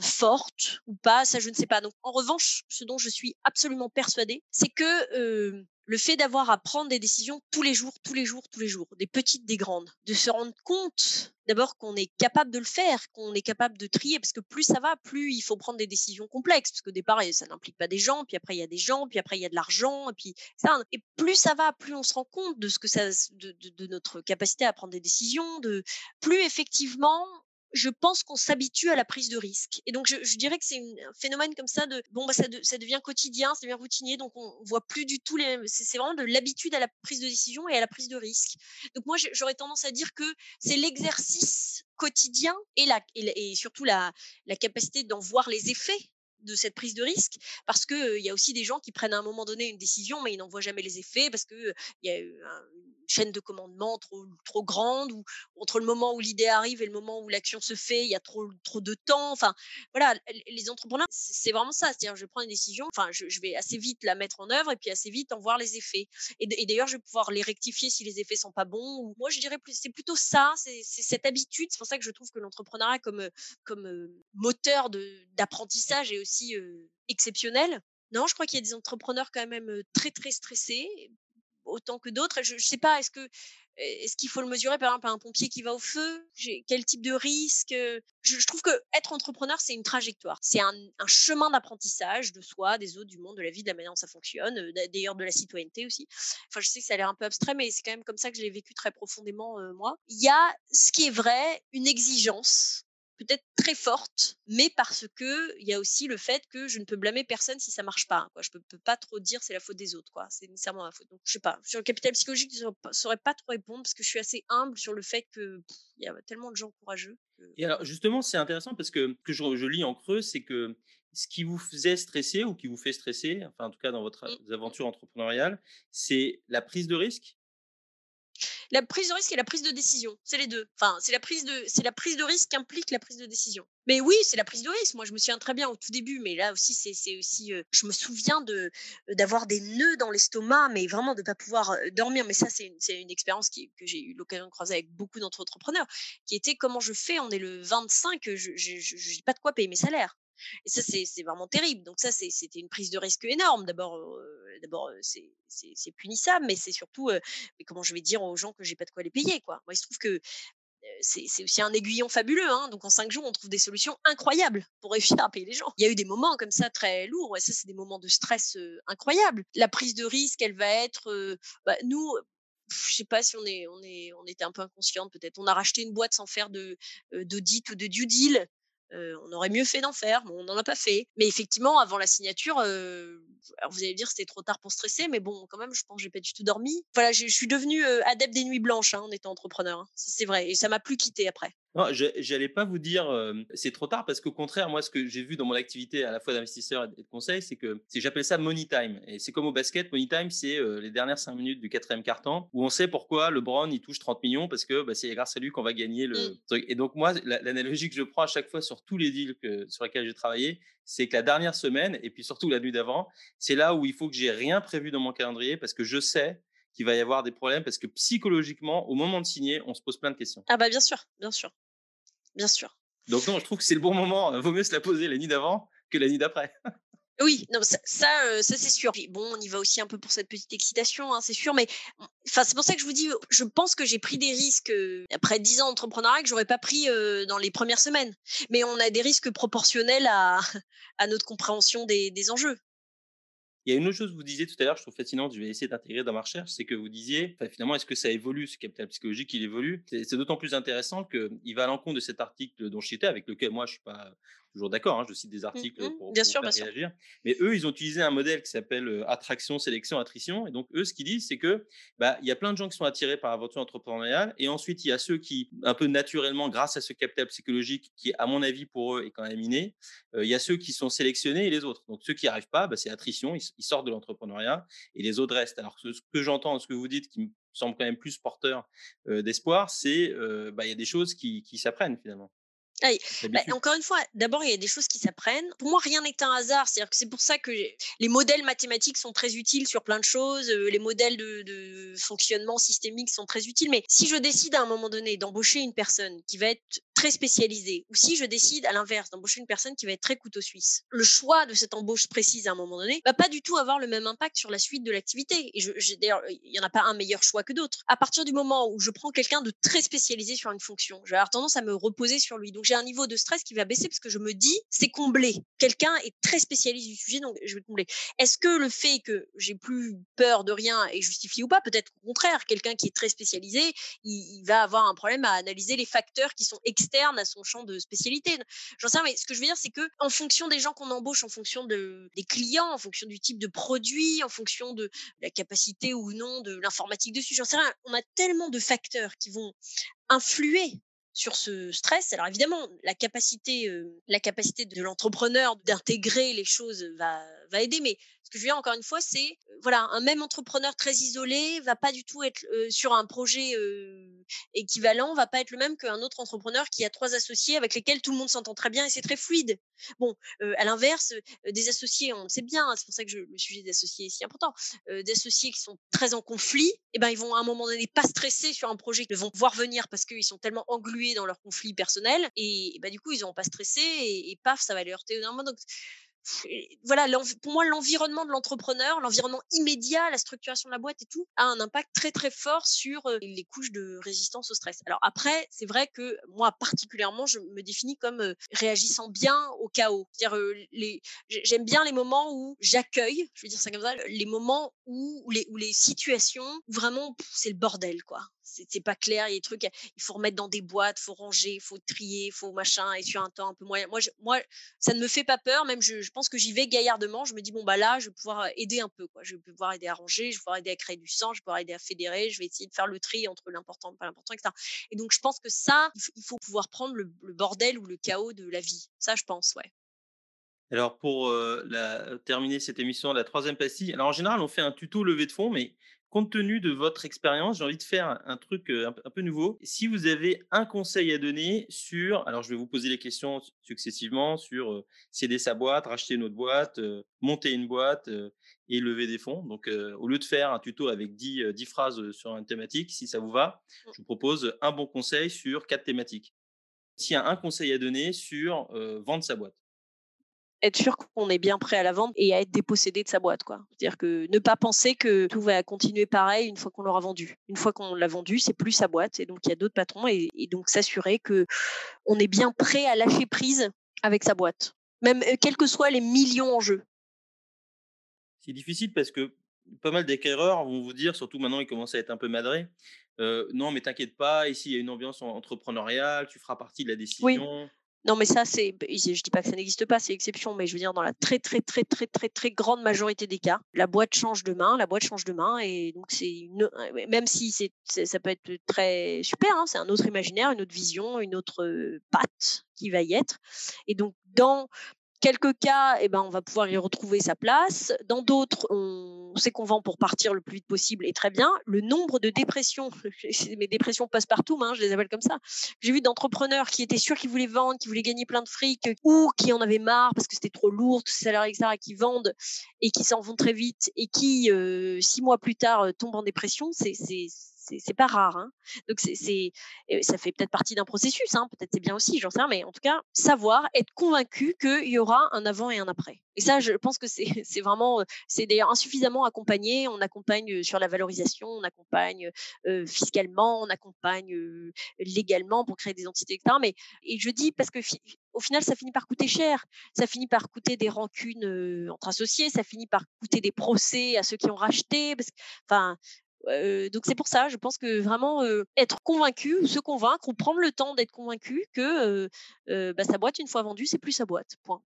forte ou pas? Ça, je ne sais pas. Donc, en revanche, ce dont je suis absolument persuadée, c'est que le fait d'avoir à prendre des décisions tous les jours, tous les jours, tous les jours, des petites, des grandes, de se rendre compte d'abord qu'on est capable de le faire, qu'on est capable de trier, parce que plus ça va, plus il faut prendre des décisions complexes, parce qu'au départ, ça n'implique pas des gens, puis après il y a des gens, puis après il y a de l'argent, et puis ça, et plus ça va, plus on se rend compte de ce que de notre capacité à prendre des décisions, de plus effectivement je pense qu'on s'habitue à la prise de risque. Et donc, je, dirais que c'est un phénomène comme ça de, bon, bah, ça, devient quotidien, ça devient routinier, donc on, voit plus du tout les C'est vraiment de l'habitude à la prise de décision et à la prise de risque. Donc, moi, j'aurais tendance à dire que c'est l'exercice quotidien et, la, et, surtout la capacité d'en voir les effets de cette prise de risque parce que il y a aussi des gens qui prennent à un moment donné une décision mais ils n'en voient jamais les effets parce que il y a une chaîne de commandement trop trop grande ou entre le moment où l'idée arrive et le moment où l'action se fait il y a trop trop de temps enfin voilà les entrepreneurs c'est vraiment ça c'est-à-dire je prends une décision enfin je, vais assez vite la mettre en œuvre et puis assez vite en voir les effets et, d'ailleurs je vais pouvoir les rectifier si les effets sont pas bons moi je dirais c'est plutôt ça c'est cette habitude c'est pour ça que je trouve que l'entrepreneuriat comme comme moteur d'apprentissage est aussi exceptionnel. Non, je crois qu'il y a des entrepreneurs quand même très très stressés, autant que d'autres. Je ne sais pas, est-ce que est-ce qu'il faut le mesurer par exemple un pompier qui va au feu? Quel type de risque je, trouve que être entrepreneur, c'est une trajectoire. C'est un, chemin d'apprentissage de soi, des autres, du monde, de la vie, de la manière dont ça fonctionne, d'ailleurs de la citoyenneté aussi. Enfin, je sais que ça a l'air un peu abstrait, mais c'est quand même comme ça que je l'ai vécu très profondément, moi. Il y a, ce qui est vrai, une exigence peut-être très forte, mais parce que il y a aussi le fait que je ne peux blâmer personne si ça marche pas. Quoi. Je peux, peux pas trop dire c'est la faute des autres. Quoi. C'est nécessairement ma faute. Donc je sais pas. Sur le capital psychologique, je ne saurais pas trop répondre parce que je suis assez humble sur le fait que il y a tellement de gens courageux. Et alors justement, c'est intéressant parce que que je, je lis en creux, c'est que ce qui vous faisait stresser ou qui vous fait stresser, enfin en tout cas dans votre mmh. aventure entrepreneuriale, c'est la prise de risque La prise de risque et la prise de décision, c'est les deux. Enfin, c'est la prise de, c'est la prise de risque qui implique la prise de décision. Mais oui, c'est la prise de risque. Moi, je me souviens très bien au tout début, mais là aussi, c'est, aussi, euh, je me souviens de d'avoir des nœuds dans l'estomac, mais vraiment de pas pouvoir euh, dormir. Mais ça, c'est une, une expérience que j'ai eu l'occasion de croiser avec beaucoup d'entrepreneurs, qui était comment je fais. On est le 25, je n'ai pas de quoi payer mes salaires. Et ça, c'est vraiment terrible. Donc ça, c'était une prise de risque énorme. D'abord, d'abord, c'est punissable, mais c'est surtout, mais comment je vais dire aux gens que j'ai pas de quoi les payer, quoi. Moi, il se trouve que c'est aussi un aiguillon fabuleux. Hein. Donc en cinq jours, on trouve des solutions incroyables pour réussir à payer les gens. Il y a eu des moments comme ça très lourds. Et ça, c'est des moments de stress incroyables. La prise de risque, elle va être, bah, nous, je sais pas si on est, on est, on était un peu inconsciente peut-être. On a racheté une boîte sans faire de d'audit ou de due deal on aurait mieux fait d'en faire, mais on n'en a pas fait. Mais effectivement, avant la signature, vous allez dire c'était trop tard pour stresser, mais bon, quand même, je pense que j'ai pas du tout dormi. Voilà, je, suis devenue adepte des nuits blanches hein, en étant entrepreneur. Hein. C'est vrai, et ça m'a plus quitté après. Non, je n'allais pas vous dire c'est trop tard parce qu'au contraire, moi, ce que j'ai vu dans mon activité à la fois d'investisseur et de conseil, c'est que j'appelle ça money time. Et c'est comme au basket, money time, c'est les dernières cinq minutes du quatrième quart-temps où on sait pourquoi LeBron il touche 30 millions parce que bah, c'est grâce à lui qu'on va gagner le mmh. truc. Et donc moi, l'analogie que je prends à chaque fois sur tous les deals que, sur lesquels j'ai travaillé, c'est que la dernière semaine et puis surtout la nuit d'avant, c'est là où il faut que j'ai rien prévu dans mon calendrier parce que je sais qu'il va y avoir des problèmes parce que psychologiquement, au moment de signer, on se pose plein de questions. Ah bah bien sûr, bien sûr, bien sûr. Donc non, je trouve que c'est le bon moment. Vaut mieux se la poser la nuit d'avant que la nuit d'après. <laughs> Oui, non, ça, ça, c'est sûr. bon, on y va aussi un peu pour cette petite excitation, hein, c'est sûr. Mais enfin, c'est pour ça que je vous dis, je pense que j'ai pris des risques après dix ans d'entrepreneuriat que j'aurais pas pris dans les premières semaines. Mais on a des risques proportionnels à, <laughs> notre compréhension des, enjeux. Il y a une autre chose que vous disiez tout à l'heure, je trouve fascinante, je vais essayer d'intégrer dans ma recherche, c'est que vous disiez, finalement, est-ce que ça évolue, ce capital psychologique, il évolue? C'est d'autant plus intéressant qu'il va à l'encontre de cet article dont je citais, avec lequel moi, je suis pas toujours d'accord, hein, je cite des mmh articles pour, bien sûr, faire réagir. Mais eux, ils ont utilisé un modèle qui s'appelle attraction, sélection, attrition. Et donc, eux, ce qu'ils disent, c'est que bah, il y a plein de gens qui sont attirés par l'aventure entrepreneuriale. Et ensuite, il y a ceux qui, un peu naturellement, grâce à ce capital psychologique, qui, à mon avis, pour eux, est quand même inné, il y a ceux qui sont sélectionnés et les autres. Donc, ceux qui n'y arrivent pas, bah, c'est attrition, ils, sortent de l'entrepreneuriat et les autres restent. Alors, ce, que j'entends, ce que vous dites, qui me semble quand même plus porteur d'espoir, c'est bah, il y a des choses qui s'apprennent finalement. Bah, encore une fois, d'abord, il y a des choses qui s'apprennent. Pour moi, rien n'est un hasard. C'est-à-dire que c'est pour ça que les modèles mathématiques sont très utiles sur plein de choses. les modèles de, fonctionnement systémique sont très utiles. Mais si je décide à un moment donné d'embaucher une personne qui va être très spécialisée, ou si je décide à l'inverse d'embaucher une personne qui va être très couteau suisse, le choix de cette embauche précise à un moment donné va pas du tout avoir le même impact sur la suite de l'activité. Et je, d'ailleurs, il y en a pas un meilleur choix que d'autres. À partir du moment où je prends quelqu'un de très spécialisé sur une fonction, je vais avoir tendance à me reposer sur lui. Donc j'ai un niveau de stress qui va baisser parce que je me dis, c'est comblé. Quelqu'un est très spécialiste du sujet, donc je vais combler. Est-ce que le fait que j'ai plus peur de rien est justifié ou pas? Peut-être au contraire, quelqu'un qui est très spécialisé, il, va avoir un problème à analyser les facteurs qui sont externes à son champ de spécialité. J'en sais rien, mais ce que je veux dire, c'est que en fonction des gens qu'on embauche, en fonction de, des clients, en fonction du type de produit, en fonction de la capacité ou non de l'informatique dessus, j'en sais rien, on a tellement de facteurs qui vont influer sur ce stress. Alors évidemment, la capacité, la capacité de l'entrepreneur d'intégrer les choses va, va aider, mais ce que je veux dire encore une fois, c'est voilà, un même entrepreneur très isolé va pas du tout être sur un projet équivalent, va pas être le même qu'un autre entrepreneur qui a trois associés avec lesquels tout le monde s'entend très bien et c'est très fluide. Bon, à l'inverse, des associés, on le sait bien, hein, c'est pour ça que le sujet des associés est si important, des associés qui sont très en conflit, eh ben ils vont à un moment donné pas stresser sur un projet qu'ils vont voir venir parce qu'ils sont tellement englués dans leur conflit personnel et, bah, du coup ils vont pas stressé et, paf ça va les heurter. Donc voilà, pour moi, l'environnement de l'entrepreneur, l'environnement immédiat, la structuration de la boîte et tout, a un impact très très fort sur euh, les couches de résistance au stress. Alors après, c'est vrai que moi particulièrement, je me définis comme euh, réagissant bien au chaos. C'est-à-dire, euh, j'aime bien les moments où j'accueille, je veux dire ça comme ça, les moments où, les, situations vraiment c'est le bordel, quoi c'est pas clair, il y a des trucs, il faut remettre dans des boîtes, il faut ranger, il faut trier, il faut machin, et sur un temps un peu moyen. Moi, moi, ça ne me fait pas peur, même je, pense que j'y vais gaillardement. Je me dis, bon, bah là, je vais pouvoir aider un peu, quoi. Je vais pouvoir aider à ranger, je vais pouvoir aider à créer du sang, je vais pouvoir aider à fédérer, je vais essayer de faire le tri entre l'important et pas l'important, etc. Et donc, je pense que ça, il faut pouvoir prendre le, bordel ou le chaos de la vie. Ça, je pense, ouais. Alors, pour la, terminer cette émission, la troisième pastille, alors en général, on fait un tuto levée de fond, mais compte tenu de votre expérience, j'ai envie de faire un, truc un, peu nouveau. Si vous avez un conseil à donner sur, alors je vais vous poser les questions successivement sur céder sa boîte, racheter une autre boîte, monter une boîte et lever des fonds. Donc, au lieu de faire un tuto avec 10, 10 phrases sur une thématique, si ça vous va, mmh. je vous propose un bon conseil sur quatre thématiques. S'il y a un conseil à donner sur vendre sa boîte être sûr qu'on est bien prêt à la vendre et à être dépossédé de sa boîte. quoi. C'est-à-dire que ne pas penser que tout va continuer pareil une fois qu'on l'aura vendu. Une fois qu'on l'a vendu, c'est plus sa boîte et donc il y a d'autres patrons et, donc s'assurer que on est bien prêt à lâcher prise avec sa boîte, même euh, quels que soient les millions en jeu. C'est difficile parce que pas mal d'acquéreurs vont vous dire, surtout maintenant ils commencent à être un peu madrés, euh, non mais t'inquiète pas, ici il y a une ambiance entrepreneuriale, tu feras partie de la décision. Non, mais ça, c'est, je dis pas que ça n'existe pas, c'est exception, mais je veux dire, dans la très, très, très, très, très, très grande majorité des cas, la boîte change de main, la boîte change de main, et donc c'est une, même si c'est, ça peut être très super, hein, c'est un autre imaginaire, une autre vision, une autre patte qui va y être. Et donc, dans quelques cas, eh ben, on va pouvoir y retrouver sa place. Dans d'autres, on sait qu'on vend pour partir le plus vite possible et très bien. Le nombre de dépressions, <laughs> mes dépressions passent partout, hein, je les appelle comme ça. J'ai vu d'entrepreneurs qui étaient sûrs qu'ils voulaient vendre, qui voulaient gagner plein de fric ou qui en avaient marre parce que c'était trop lourd, tout salaire, etc., qui vendent et qui s'en vont très vite et qui, euh, six mois plus tard, euh, tombent en dépression. C'est c'est pas rare. Hein. Donc c'est, ça fait peut-être partie d'un processus, hein. peut-être c'est bien aussi, j'en sais rien, mais en tout cas, savoir, être convaincu qu'il y aura un avant et un après. Et ça, je pense que c'est, <laughs> vraiment, c'est d'ailleurs insuffisamment accompagné. On accompagne sur la valorisation, on accompagne fiscalement, on accompagne légalement pour créer des entités, etc. Mais et je dis parce que au final, ça finit par coûter cher. Ça finit par coûter des rancunes entre associés, ça finit par coûter des procès à ceux qui ont racheté. Enfin, donc c'est pour ça, je pense que vraiment être convaincu, se convaincre ou prendre le temps d'être convaincu que bah, sa boîte, une fois vendue, c'est plus sa boîte. Point.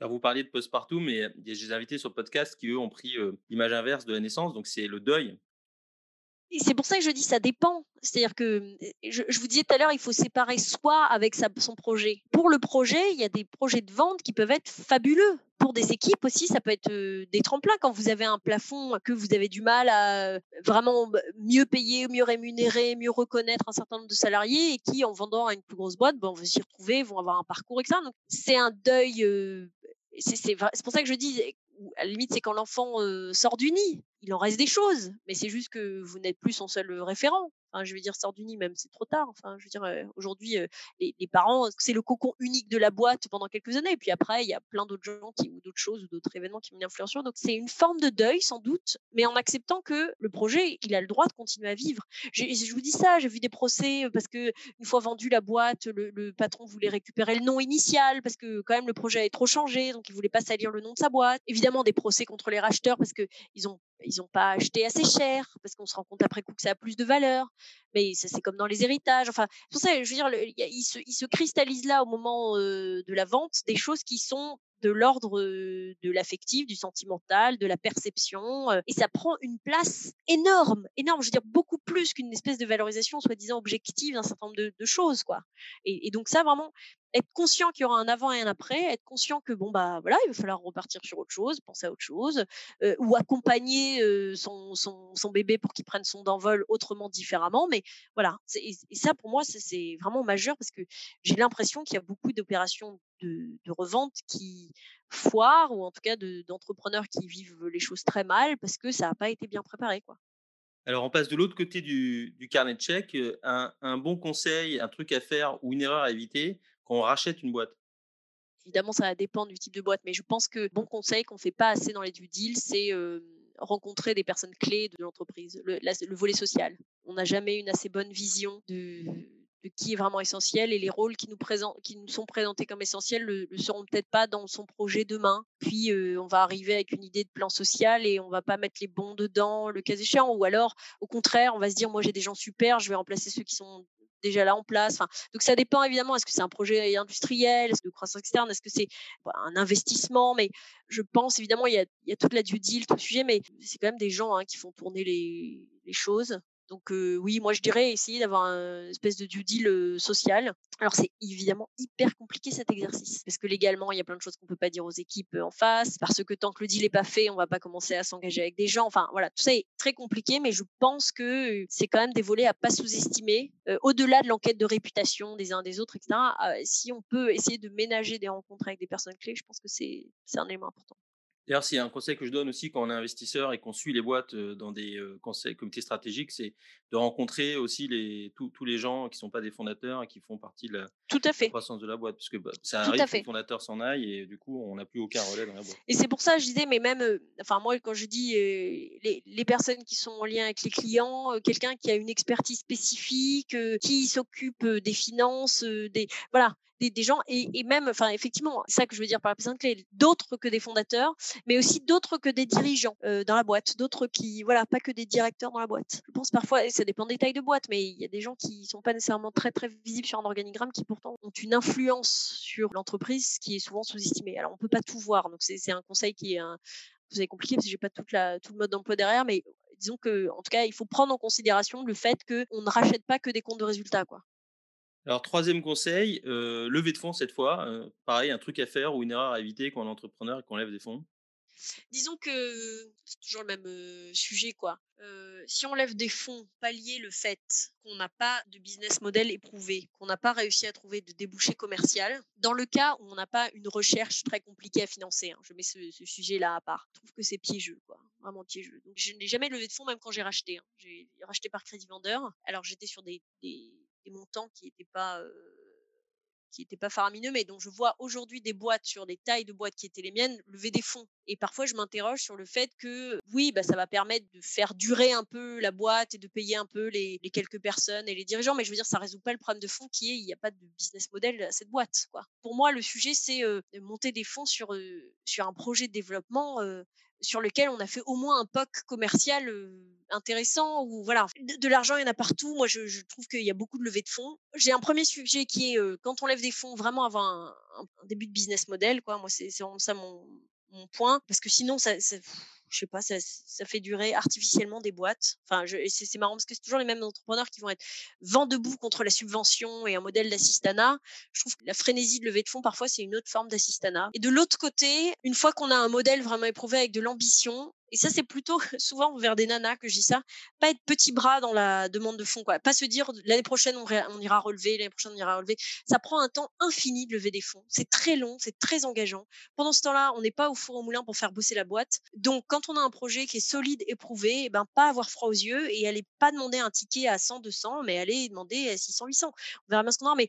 Vous parliez de post-partout, mais a des invités sur le podcast qui, eux, ont pris l'image inverse de la naissance, donc c'est le deuil c'est pour ça que je dis ça dépend. C'est-à-dire que je, vous disais tout à l'heure, il faut séparer soi avec son projet. Pour le projet, il y a des projets de vente qui peuvent être fabuleux. Pour des équipes aussi, ça peut être des tremplins. Quand vous avez un plafond, que vous avez du mal à vraiment mieux payer, mieux rémunérer, mieux reconnaître un certain nombre de salariés et qui, en vendant à une plus grosse boîte, vont s'y retrouver, vont avoir un parcours, etc. Donc, c'est un deuil. c'est pour ça que je dis, à la limite, c'est quand l'enfant sort du nid il en reste des choses, mais c'est juste que vous n'êtes plus son seul référent. Je veux dire, sort du nid, même c'est trop tard. Enfin, je veux dire, aujourd'hui, les, parents, c'est le cocon unique de la boîte pendant quelques années. Et puis après, il y a plein d'autres gens qui, ou d'autres choses ou d'autres événements qui ont une influence sur. Donc, c'est une forme de deuil, sans doute, mais en acceptant que le projet, il a le droit de continuer à vivre. Je, vous dis ça, j'ai vu des procès parce que une fois vendu la boîte, le, patron voulait récupérer le nom initial parce que quand même le projet avait trop changé, donc il voulait pas salir le nom de sa boîte. Évidemment, des procès contre les racheteurs parce que ils ont ils n'ont pas acheté assez cher parce qu'on se rend compte après coup que ça a plus de valeur. Mais c'est comme dans les héritages. Enfin, pour ça, je veux dire, se, il, se, cristallise là au moment de la vente des choses qui sont de l'ordre de l'affectif, du sentimental, de la perception, et ça prend une place énorme, énorme. Je veux dire beaucoup plus qu'une espèce de valorisation soi-disant objective d'un certain nombre de, choses, quoi. Et, donc ça vraiment, être conscient qu'il y aura un avant et un après, être conscient que bon bah voilà, il va falloir repartir sur autre chose, penser à autre chose, ou accompagner son, son, bébé pour qu'il prenne son envol autrement, différemment. Mais voilà, et, ça pour moi c'est vraiment majeur parce que j'ai l'impression qu'il y a beaucoup d'opérations de, revente qui foirent ou en tout cas d'entrepreneurs qui vivent les choses très mal parce que ça n'a pas été bien préparé quoi. Alors, on passe de l'autre côté du, du, carnet de chèques. Un, bon conseil, un truc à faire ou une erreur à éviter on rachète une boîte Évidemment, ça va dépendre du type de boîte, mais je pense que bon conseil qu'on ne fait pas assez dans les due deals, c'est rencontrer des personnes clés de l'entreprise, le, volet social. On n'a jamais une assez bonne vision de, qui est vraiment essentiel et les rôles qui nous, sont présentés comme essentiels ne le, seront peut-être pas dans son projet demain. Puis on va arriver avec une idée de plan social et on va pas mettre les bons dedans le cas échéant. Ou alors, au contraire, on va se dire moi j'ai des gens super, je vais remplacer ceux qui sont déjà là en place. donc ça dépend évidemment. Est-ce que c'est un projet industriel, est-ce que de croissance externe, est-ce que c'est bah, un investissement Mais je pense évidemment il y a, toute la due deal, tout le sujet, mais c'est quand même des gens hein, qui font tourner les, choses. Donc oui, moi je dirais essayer d'avoir une espèce de due deal social. Alors c'est évidemment hyper compliqué cet exercice parce que légalement il y a plein de choses qu'on peut pas dire aux équipes en face parce que tant que le deal n'est pas fait, on va pas commencer à s'engager avec des gens. Enfin voilà, tout ça est très compliqué, mais je pense que c'est quand même des volets à pas sous-estimer au-delà de l'enquête de réputation des uns des autres, etc. si on peut essayer de ménager des rencontres avec des personnes clés, je pense que c'est un élément important. D'ailleurs, c'est un conseil que je donne aussi quand on est investisseur et qu'on suit les boîtes dans des conseils, comités stratégiques, c'est de rencontrer aussi les, tous les gens qui ne sont pas des fondateurs et qui font partie de la, Tout à fait. croissance de la boîte. Parce que bah, ça arrive que le fondateur s'en aille et du coup, on n'a plus aucun relais dans la boîte. Et c'est pour ça que je disais, mais même, enfin, moi, quand je dis les, les, personnes qui sont en lien avec les clients, quelqu'un qui a une expertise spécifique, qui s'occupe des finances, des, voilà, des, gens et, même, enfin, effectivement, ça que je veux dire par la personne clé, d'autres que des fondateurs, mais aussi d'autres que des dirigeants euh, dans la boîte, d'autres qui, voilà, pas que des directeurs dans la boîte. Je pense parfois, et ça dépend des tailles de boîte, mais il y a des gens qui sont pas nécessairement très très visibles sur un organigramme qui pourtant ont une influence sur l'entreprise qui est souvent sous-estimée. Alors on peut pas tout voir, donc c'est un conseil qui est un conseil compliqué parce que j'ai pas tout le mode d'emploi derrière, mais disons que en tout cas il faut prendre en considération le fait qu'on ne rachète pas que des comptes de résultats quoi. Alors, troisième conseil, euh, de fonds cette fois. Pareil, un truc à faire ou une erreur à éviter quand on est entrepreneur et qu'on lève des fonds. Disons que c'est toujours le même sujet, quoi. si on lève des fonds, pallier le fait qu'on n'a pas de business model éprouvé, qu'on n'a pas réussi à trouver de débouché commercial, dans le cas où on n'a pas une recherche très compliquée à financer, hein, je mets ce, sujet-là à part, je trouve que c'est piégeux, quoi, vraiment piégeux. Donc je n'ai jamais levé de fonds, même quand j'ai racheté. Hein. J'ai racheté par crédit vendeur. Alors j'étais sur des montants qui n'étaient pas qui n'étaient pas faramineux, mais dont je vois aujourd'hui des boîtes sur des tailles de boîtes qui étaient les miennes lever des fonds. Et parfois, je m'interroge sur le fait que oui, bah, ça va permettre de faire durer un peu la boîte et de payer un peu les, quelques personnes et les dirigeants, mais je veux dire, ça résout pas le problème de fonds qui est il n'y a pas de business model à cette boîte. Quoi. Pour moi, le sujet, c'est de monter des fonds sur, sur un projet de développement sur lequel on a fait au moins un POC commercial intéressant ou voilà de, l'argent il y en a partout. Moi je, trouve qu'il y a beaucoup de levées de fonds. J'ai un premier sujet qui est quand on lève des fonds vraiment avant un, début de business model quoi. Moi c'est vraiment ça mon, mon point parce que sinon ça, je sais pas, ça, fait durer artificiellement des boîtes. Enfin, c'est marrant parce que c'est toujours les mêmes entrepreneurs qui vont être vent debout contre la subvention et un modèle d'assistanat. Je trouve que la frénésie de levée de fonds, parfois, c'est une autre forme d'assistanat. Et de l'autre côté, une fois qu'on a un modèle vraiment éprouvé avec de l'ambition, et ça, c'est plutôt <laughs> souvent vers des nanas que je dis ça. Pas être petit bras dans la demande de fonds, quoi. Pas se dire l'année prochaine on, ira relever, l'année prochaine on ira relever. Ça prend un temps infini de lever des fonds. C'est très long, c'est très engageant. Pendant ce temps-là, on n'est pas au four au moulin pour faire bosser la boîte. Donc, quand on a un projet qui est solide, éprouvé, et eh ben pas avoir froid aux yeux et aller pas demander un ticket à 100, 200, mais aller demander à 600, 800. On verra bien ce qu'on aura, mais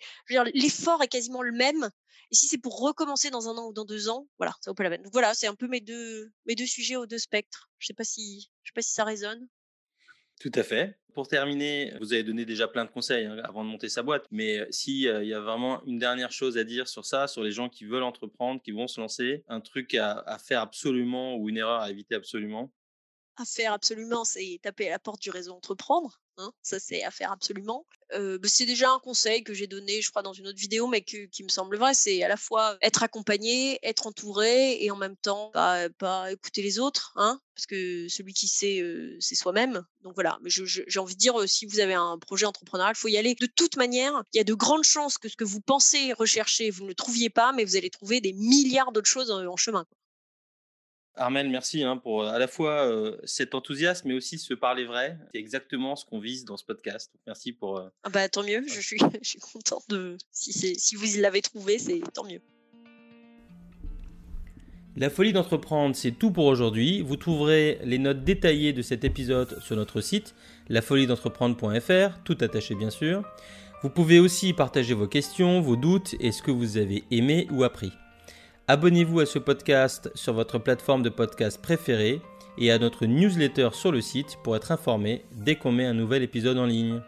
l'effort est quasiment le même et si c'est pour recommencer dans un an ou dans deux ans, voilà, ça vaut pas la peine. Donc voilà, c'est un peu mes deux, mes deux sujets aux deux spectres. Je sais pas si, je sais pas si ça résonne. Tout à fait. Pour terminer, vous avez donné déjà plein de conseils hein, avant de monter sa boîte, mais s'il il y a vraiment une dernière chose à dire sur ça, sur les gens qui veulent entreprendre, qui vont se lancer, un truc à faire absolument ou une erreur à éviter absolument? À faire absolument, c'est taper à la porte du réseau entreprendre. Hein, ça, c'est à faire absolument. Bah, c'est déjà un conseil que j'ai donné, je crois, dans une autre vidéo, mais qui me semble vrai. C'est à la fois être accompagné, être entouré, et en même temps pas, pas écouter les autres, hein, parce que celui qui sait, c'est soi-même. Donc voilà. Mais j'ai envie de dire, si vous avez un projet entrepreneurial, il faut y aller. De toute manière, il y a de grandes chances que ce que vous pensez rechercher, vous ne le trouviez pas, mais vous allez trouver des milliards d'autres choses en, chemin. Armel, merci hein, pour à la fois cet enthousiasme, mais aussi se parler vrai. C'est exactement ce qu'on vise dans ce podcast. merci pour. Ah bah, tant mieux, je suis, <laughs> je suis contente de. Si, si vous l'avez trouvé, c'est tant mieux. La folie d'entreprendre, c'est tout pour aujourd'hui. Vous trouverez les notes détaillées de cet épisode sur notre site, lafoliedentreprendre.fr, tout attaché bien sûr. Vous pouvez aussi partager vos questions, vos doutes et ce que vous avez aimé ou appris. Abonnez-vous à ce podcast sur votre plateforme de podcast préférée et à notre newsletter sur le site pour être informé dès qu'on met un nouvel épisode en ligne.